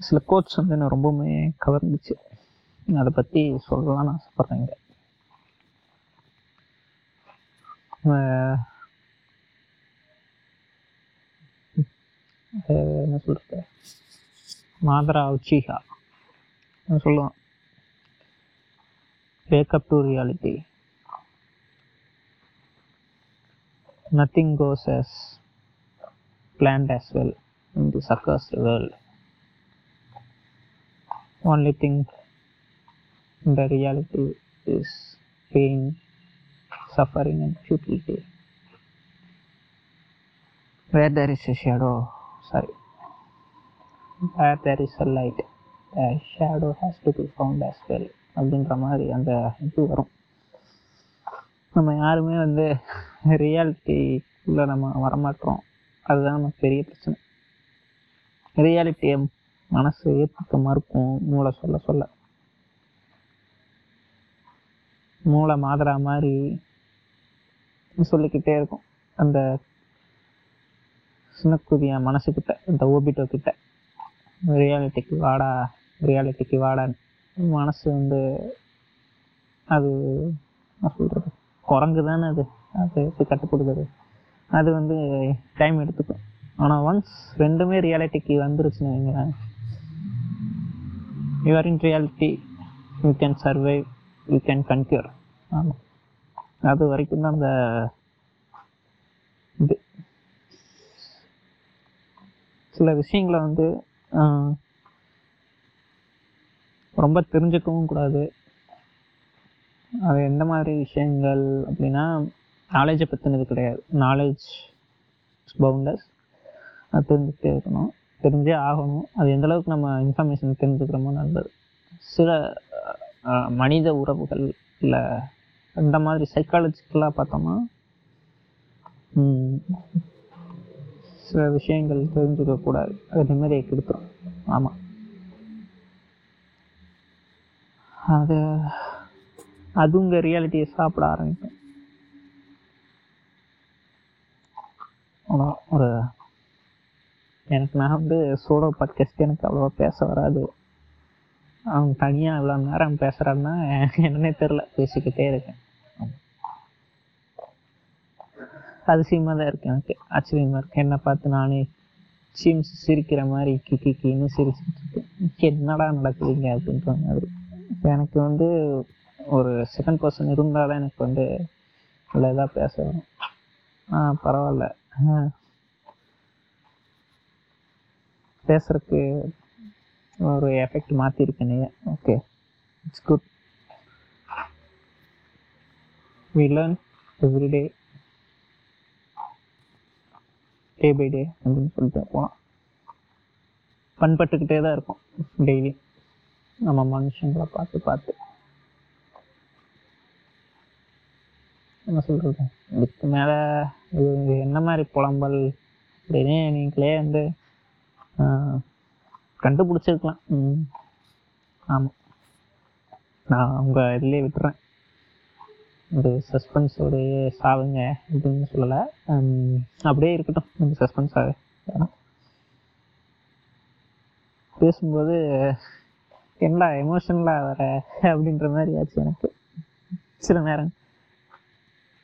சில கோட்ஸ் வந்து நான் ரொம்பவுமே கவர்ந்துச்சு. அதை பற்றி சொல்லலாம்னு ஆசைப்பட்றேன் இங்கே. என்ன சொல்கிறது மாதரா உச்சிஹா. சொல்லுவான்? Wake up to reality nothing goes as planned as well in this accursed world. Only thing in the reality is pain, suffering, and futility. Where there is a shadow, sorry, where there is a light, a shadow has to be found as well. அப்படின்ற மாதிரி அந்த இது வரும் நம்ம யாருமே வந்து ரியாலிட்டிக்குள்ளே நம்ம வரமாட்டோம். அதுதான் நமக்கு பெரிய பிரச்சனை. ரியாலிட்டியை மனசு ஏற்றுக்க மறுக்கும் மூளை சொல்ல சொல்ல. மூளை மாதிரா மாதிரி சொல்லிக்கிட்டே இருக்கும். அந்த சின்னக்குதிய மனசுக்கிட்ட இந்த ஓபிட்டோ கிட்ட. ரியாலிட்டிக்கு வாடா ரியாலிட்டிக்கு வாடான்னு. மனசு வந்து அது என்ன சொல்கிறது குரங்கு தானே அது? அது எப்படி அது வந்து டைம் எடுத்துக்கும். ஆனால் ஒன்ஸ் ரெண்டுமே ரியாலிட்டிக்கு வந்துருச்சுன்னு வைங்களேன் you are in reality you can survive you can conquer ஆமாம் அது வரைக்கும் தான் அந்த இது. சில விஷயங்களை வந்து ரொம்ப தெரிஞ்சுக்கவும் கூடாது. அது எந்த மாதிரி விஷயங்கள் அப்படின்னா நாலேஜை பற்றினது கிடையாது. நாலேஜ் பவுண்டர்ஸ் அது தெரிஞ்சுக்கிட்டே இருக்கணும். தெரிஞ்சே ஆகணும். அது எந்த அளவுக்கு நம்ம இன்ஃபர்மேஷன் தெரிஞ்சுக்கிறோமோ நல்லது. சில மனித உறவுகள் இல்லை அந்த மாதிரி சைக்காலஜிக்கலாக பார்த்தோம்னா சில விஷயங்கள் தெரிஞ்சுக்கக்கூடாது அது நிம்மதியை கொடுத்துரும். ஆமாம் அது அது உங்கள் ரியாலிட்டியை சாப்பிட ஆரம்பிக்கும். ஆனால் ஒரு எனக்கு நான் வந்து சோலோ பாட்காஸ்ட் எனக்கு அவ்வளோவா பேச வராது. அவன் தனியாக இவ்வளோ நேரம் பேசுகிறான்னா என்னன்னே தெரில பேசிக்கிட்டே இருக்கேன். அதிசயமாக தான் இருக்கு எனக்கு ஆச்சரியமாக இருக்கு. என்னை பார்த்து நானே சீம்ஸ் சிரிக்கிற மாதிரி கிக்கி கின்னு சிரிச்சுட்டு என்னடா நடக்குதுங்க அப்படின்ற மாதிரி. எனக்கு வந்து ஒரு செகண்ட் பர்சன் இருந்தால் தான் எனக்கு வந்து இவ்வளோ இதாக பேச ஆ பரவாயில்ல. பேசுறதுக்கு ஒரு எஃபெக்ட் மாற்றிருக்கேன் நீ okay it's good we learn every day day by day அப்படின்னு சொல்லிட்டு போகலாம் பண்பட்டுக்கிட்டே தான் இருக்கும். டெய்லி நம்ம மனுஷங்களை பார்த்து பார்த்து. என்ன சொல்கிறது இதுக்கு மேலே இது என்ன மாதிரி புலம்பல்? அப்படின்னு நீங்களே வந்து கண்டுபிடிச்சிருக்கலாம். ம். ஆமாம் நான் உங்கள் இதுலேயே விட்டுறேன். ஒரு சஸ்பென்ஸோடைய சாவுங்க அப்படின்னு சொல்லலை. அப்படியே இருக்கட்டும். இந்த சஸ்பென்ஸாக பேசும்போது என்னடா எமோஷனலாக வர அப்படின்ற மாதிரி ஆச்சு எனக்கு. சில நேரம்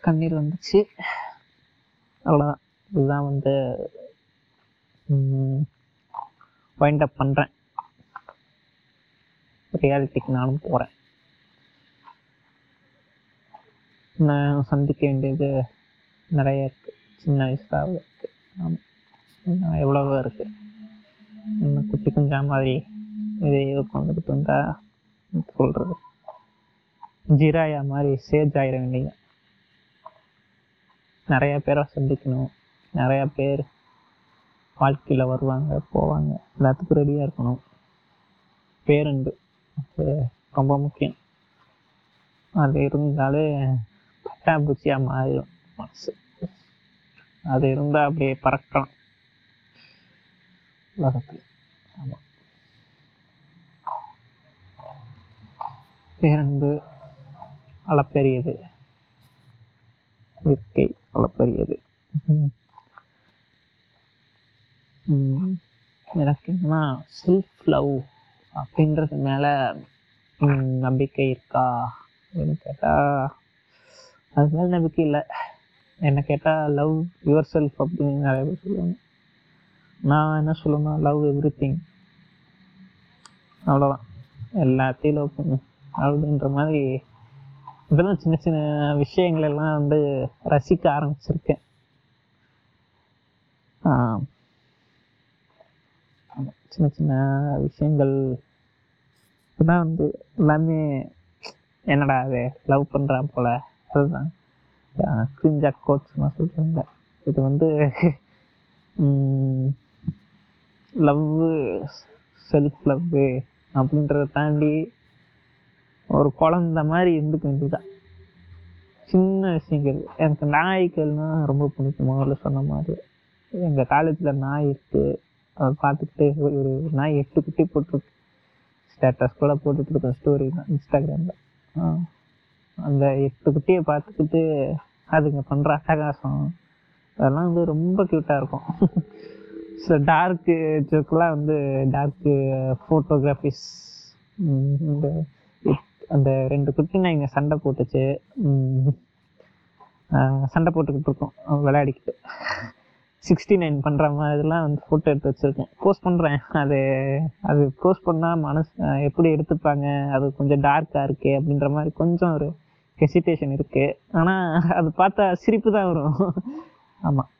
கண்ணீர் வந்துச்சு. அவ்வளோதான் இதுதான் வந்து வைண்ட் அப் பண்ணுறேன் ரியாலிட்டிக்கு நானும் போகிறேன் நான் சந்திக்க வேண்டியது நிறைய இருக்குது சின்ன வயசாக இருக்குது ஆமாம் எவ்வளவோ இருக்குது இன்னும் குட்டி குஞ்சா மாதிரி இதே உட்காந்துக்கிட்டு வந்தா சொல்கிறது ஜிராயா மாதிரி சேஜ் ஆயிட வேண்டியது நிறைய பேரை சந்திக்கணும். நிறைய பேர் வாழ்க்கையில் வருவாங்க போவாங்க. எல்லாத்துக்கும் ரெடியாக இருக்கணும். பேருந்து ரொம்ப முக்கியம். அது இருந்தாலே பட்டாம்பூச்சியாக மாறிடும் மனசு. அது இருந்தால் அப்படியே பறக்கலாம். உலகத்தில். ஆமாம் பேரன்பு அளப்பெரியது. இயற்கை அளப்பரியது. எனக்கு என்னன்னா செல்ஃப் லவ் அப்படின்றது மேலே நம்பிக்கை இருக்கா அப்படின்னு கேட்டால் அது மேலே நம்பிக்கை இல்லை. என்ன கேட்டால் லவ் யுவர் செல்ஃப் அப்படின்னு நிறைய பேர் சொல்லுவாங்க. நான் என்ன சொல்லணும்னா லவ் எவ்ரி திங் அவ்வளோதான் எல்லாத்தையும் லவ் பண்ணு. அப்படின்ற மாதிரி இதெல்லாம் சின்ன சின்ன விஷயங்கள் எல்லாம் வந்து ரசிக்க ஆரம்பிச்சிருக்கேன். சின்ன சின்ன விஷயங்கள். இப்போதான் வந்து எல்லாமே என்னடா அது லவ் பண்ணுறான் போல. அதுதான். கிரிஞ்சா கோட்ஸ் நான் இது வந்து லவ் செல்ஃப் லவ்வு அப்படின்றத தாண்டி ஒரு குழந்த மாதிரி இருந்துக்க இதுதான் சின்ன விஷயங்கள். எனக்கு நாய்கள்னா ரொம்ப பிடிக்கும். முதல்ல சொன்ன மாதிரி. எங்கள் காலேஜில் நாய் இருக்கு. அதை பார்த்துக்கிட்டு ஒரு நாய் எட்டு குட்டி போட்டிருக்கு. ஸ்டேட்டஸ் கூட போட்டுட்டு இருக்கேன். ஸ்டோரி தான். இன்ஸ்டாகிராமில் அந்த எட்டு குட்டியை பார்த்துக்கிட்டு அதுங்க பண்ணுற அட்டகாசம் அதெல்லாம் வந்து ரொம்ப க்யூட்டாக இருக்கும். ஸோ டார்க்கு ஜோக்கெலாம் வந்து டார்க்கு ஃபோட்டோகிராஃபிஸ் இந்த அந்த ரெண்டு குட்டி நான் இங்கே சண்டை போட்டுச்சு. சண்டை போட்டுக்கிட்டு இருக்கோம். விளையாடிக்கிட்டு. சிக்ஸ்டி நைன் பண்ணுற மாதிரிலாம் வந்து ஃபோட்டோ எடுத்து வச்சுருக்கேன். போஸ்ட் பண்ணுறேன் அது அது போஸ்ட் பண்ணால் மனசு எப்படி எடுத்துப்பாங்க? அது கொஞ்சம் டார்க்காக இருக்குது அப்படின்ற மாதிரி கொஞ்சம் ஒரு ஹெசிடேஷன் இருக்குது ஆனால் அது பார்த்தா சிரிப்பு தான் வரும். ஆமாம்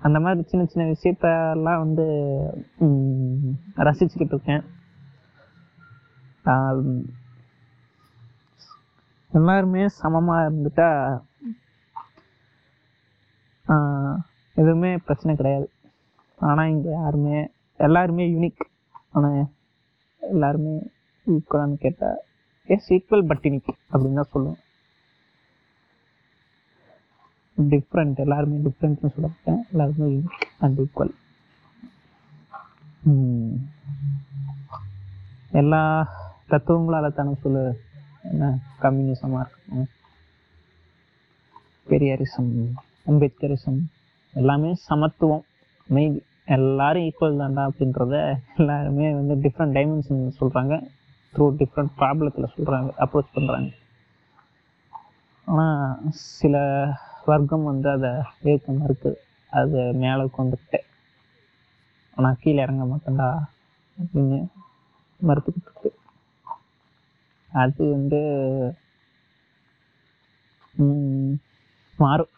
அந்த மாதிரி சின்ன சின்ன விஷயத்தெல்லாம் வந்து ரசிச்சுக்கிட்டு இருக்கேன். எல்லாருமே சமமாக இருந்துட்டா எதுவுமே பிரச்சனை கிடையாது. ஆனால் இங்கே யாருமே எல்லாருமே யூனிக் ஆனால் எல்லாருமே ஈக்குவலான்னு கேட்டால் எஸ் ஈக்குவல் பட் யூனிக் அப்படின்னு தான் சொல்லுவேன் டிஃப்ரெண்ட் எல்லாருமே டிஃப்ரெண்ட்னு சொல்லப்பட்டேன். எல்லாருமே யூனிக் அண்ட் ஈக்குவல் எல்லா தத்துவங்களால் தானே சொல்லு என்ன கம்யூனிசமாக இருக்கட்டும். பெரியாரிசம் அம்பேத்கரிசம் எல்லாமே சமத்துவம். அமைதி எல்லாரும் ஈக்குவல் தான்டா அப்படின்றத எல்லாருமே வந்து டிஃப்ரெண்ட் டைமென்ஷன் சொல்கிறாங்க த்ரூ டிஃப்ரெண்ட் ப்ராப்ளத்தில் சொல்கிறாங்க அப்ரோச் பண்ணுறாங்க ஆனால் சில வர்க்கம் வந்து அதை ஏற்க மறுக்குது அது மேலே கொண்டுட்டு ஆனால் கீழே இறங்க மாட்டேன்டா அப்படின்னு மறுத்துக்கிட்டு இருக்கு. அது வந்து மாறும்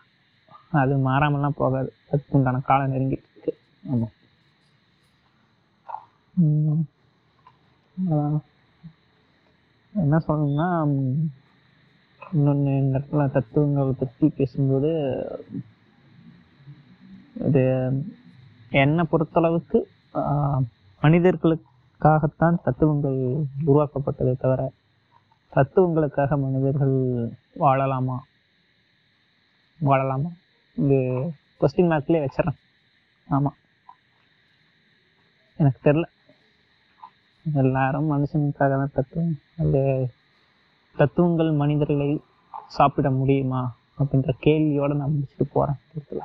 அது மாறாமலாம் போகாது. அதுக்கு உண்டான காலம் நெருங்கிட்டு இருக்கு ஆமாம் என்ன சொல்லணும்னா இன்னொன்று இந்த இடத்துல தத்துவங்களை பற்றி பேசும்போது இது என்னை பொறுத்தளவுக்கு மனிதர்களுக்காகத்தான் தத்துவங்கள் உருவாக்கப்பட்டதே தவிர தத்துவங்களுக்காக மனிதர்கள் வாழலாமா? வாழலாமா? இது கொஸ்டின் மார்க்லேயே வச்சிடறேன். ஆமாம் எனக்கு தெரில எல்லாரும் மனுஷனுக்காக தான் தத்துவம். அது தத்துவங்கள் மனிதர்களை சாப்பிட முடியுமா? அப்படின்ற கேள்வியோட நான் முடிச்சுட்டு போகிறேன் இடத்துல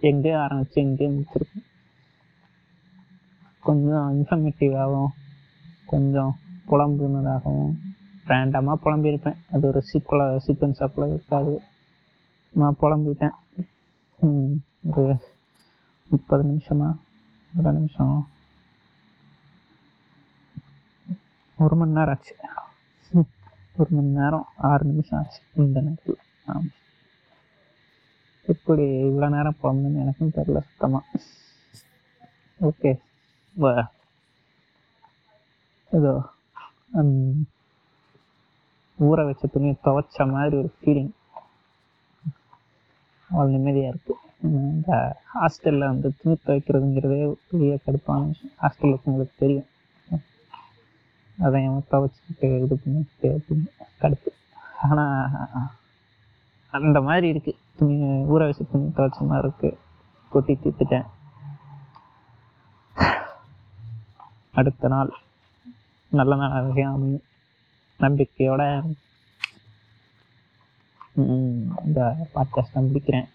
எங்கேயும் ஆரம்பிச்சு எங்கேயோ முடிச்சிருக்கேன் கொஞ்சம் இன்ஃபர்மேட்டிவாகவும் கொஞ்சம் புலம்புனதாகவும் ரேண்டமாக புலம்பியிருப்பேன். அது ஒரு சீக்குவலாக சீக்வன்ஸாக கூட இருக்காது. நான் புலம்பிட்டேன். ம், ஒரு முப்பது நிமிஷமா? ஒரு நிமிஷம். ஒரு மணி நேரம் ஆச்சு. ம், ஒரு மணி நேரம் ஆறு நிமிஷம் ஆச்சு. இந்த நேரத்தில். ஆமாம் இப்படி இவ்வளோ நேரம் போகணும்னு எனக்கும் தெரியல சுத்தமாக ஓகே. ஏதோ ஊற வச்ச துணியை துவைச்ச மாதிரி ஒரு ஃபீலிங் அவ்வளோ நிம்மதியாக இருக்குது இந்த ஹாஸ்டலில் வந்து துணி துவைக்கிறதுங்கிறதே பெரிய கடுப்பான விஷயம். ஹாஸ்டலில் உங்களுக்கு தெரியும். அதை அவன் துவைச்சிக்கிட்டு இது பண்ணிக்கிட்டு அப்படின்னு கடுப்பு. ஆனால் அந்த மாதிரி இருக்குது துணி ஊற வச்ச துணி துவைச்ச மாதிரி இருக்குது கொட்டி தீர்த்துட்டேன் அடுத்த நாள். நல்ல நாளாகவே அமையும். நம்பிக்கையோட இந்த பாட்காஸ்ட்டை முடிக்கிறேன்.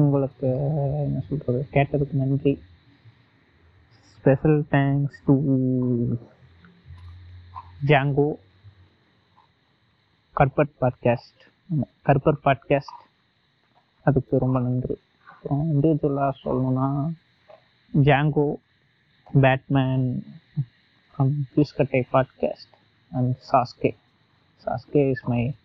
உங்களுக்கு என்ன சொல்கிறது கேட்டதுக்கு நன்றி. ஸ்பெஷல் தேங்க்ஸ் டு ஜாங்கோ கற்பட் பாட்காஸ்ட் கற்பர் பாட்காஸ்ட் அதுக்கு ரொம்ப நன்றி. அப்புறம் இண்டிவிஜுவலாக சொல்லணும்னா Jango Batman from பீஸ்கட்டை podcast and Sasuke Sasuke is my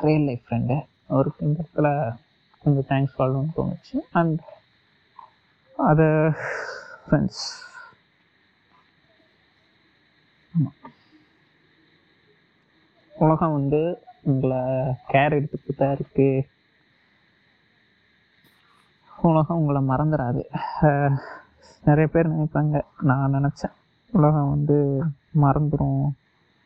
real life friend அவருக்கு இந்த இடத்துல கொஞ்சம் தேங்க்ஸ் சொல்லணும்னு தோணுச்சு. அண்ட் அதர் ஃப்ரெண்ட்ஸ் உலகம் வந்து உங்களை கேர் எடுத்துக்கிட்டு தான் இருக்குது உலகம் உங்களை மறந்துடாது நிறைய பேர் நினைப்பாங்க. நான் நினச்சேன். உலகம் வந்து மறந்துடும்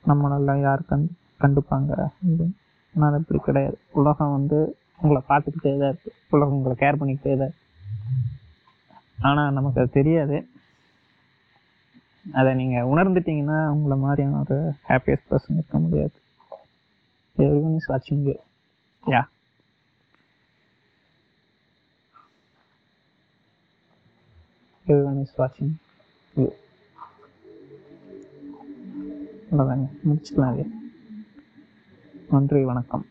நம்மளெல்லாம் யார் கண்டு கண்டுப்பாங்க அப்படின்னு. ஆனால் இப்படி அப்படி கிடையாது. உலகம் வந்து உங்களை பார்த்துக்கிட்டே தான் இருக்குது உலகம் உங்களை கேர் பண்ணிக்கிட்டே தான் ஆனால் நமக்கு அது தெரியாது. அதை நீங்கள் உணர்ந்துட்டீங்கன்னா உங்களை மாதிரியான ஒரு ஹாப்பியஸ்ட் பர்சன் இருக்க முடியாது. எவ்ரி ஒன் இஸ் வாட்சிங் யா everyone is watching you வாட்சிங் முடிச்சுக்கலாம் நன்றி வணக்கம்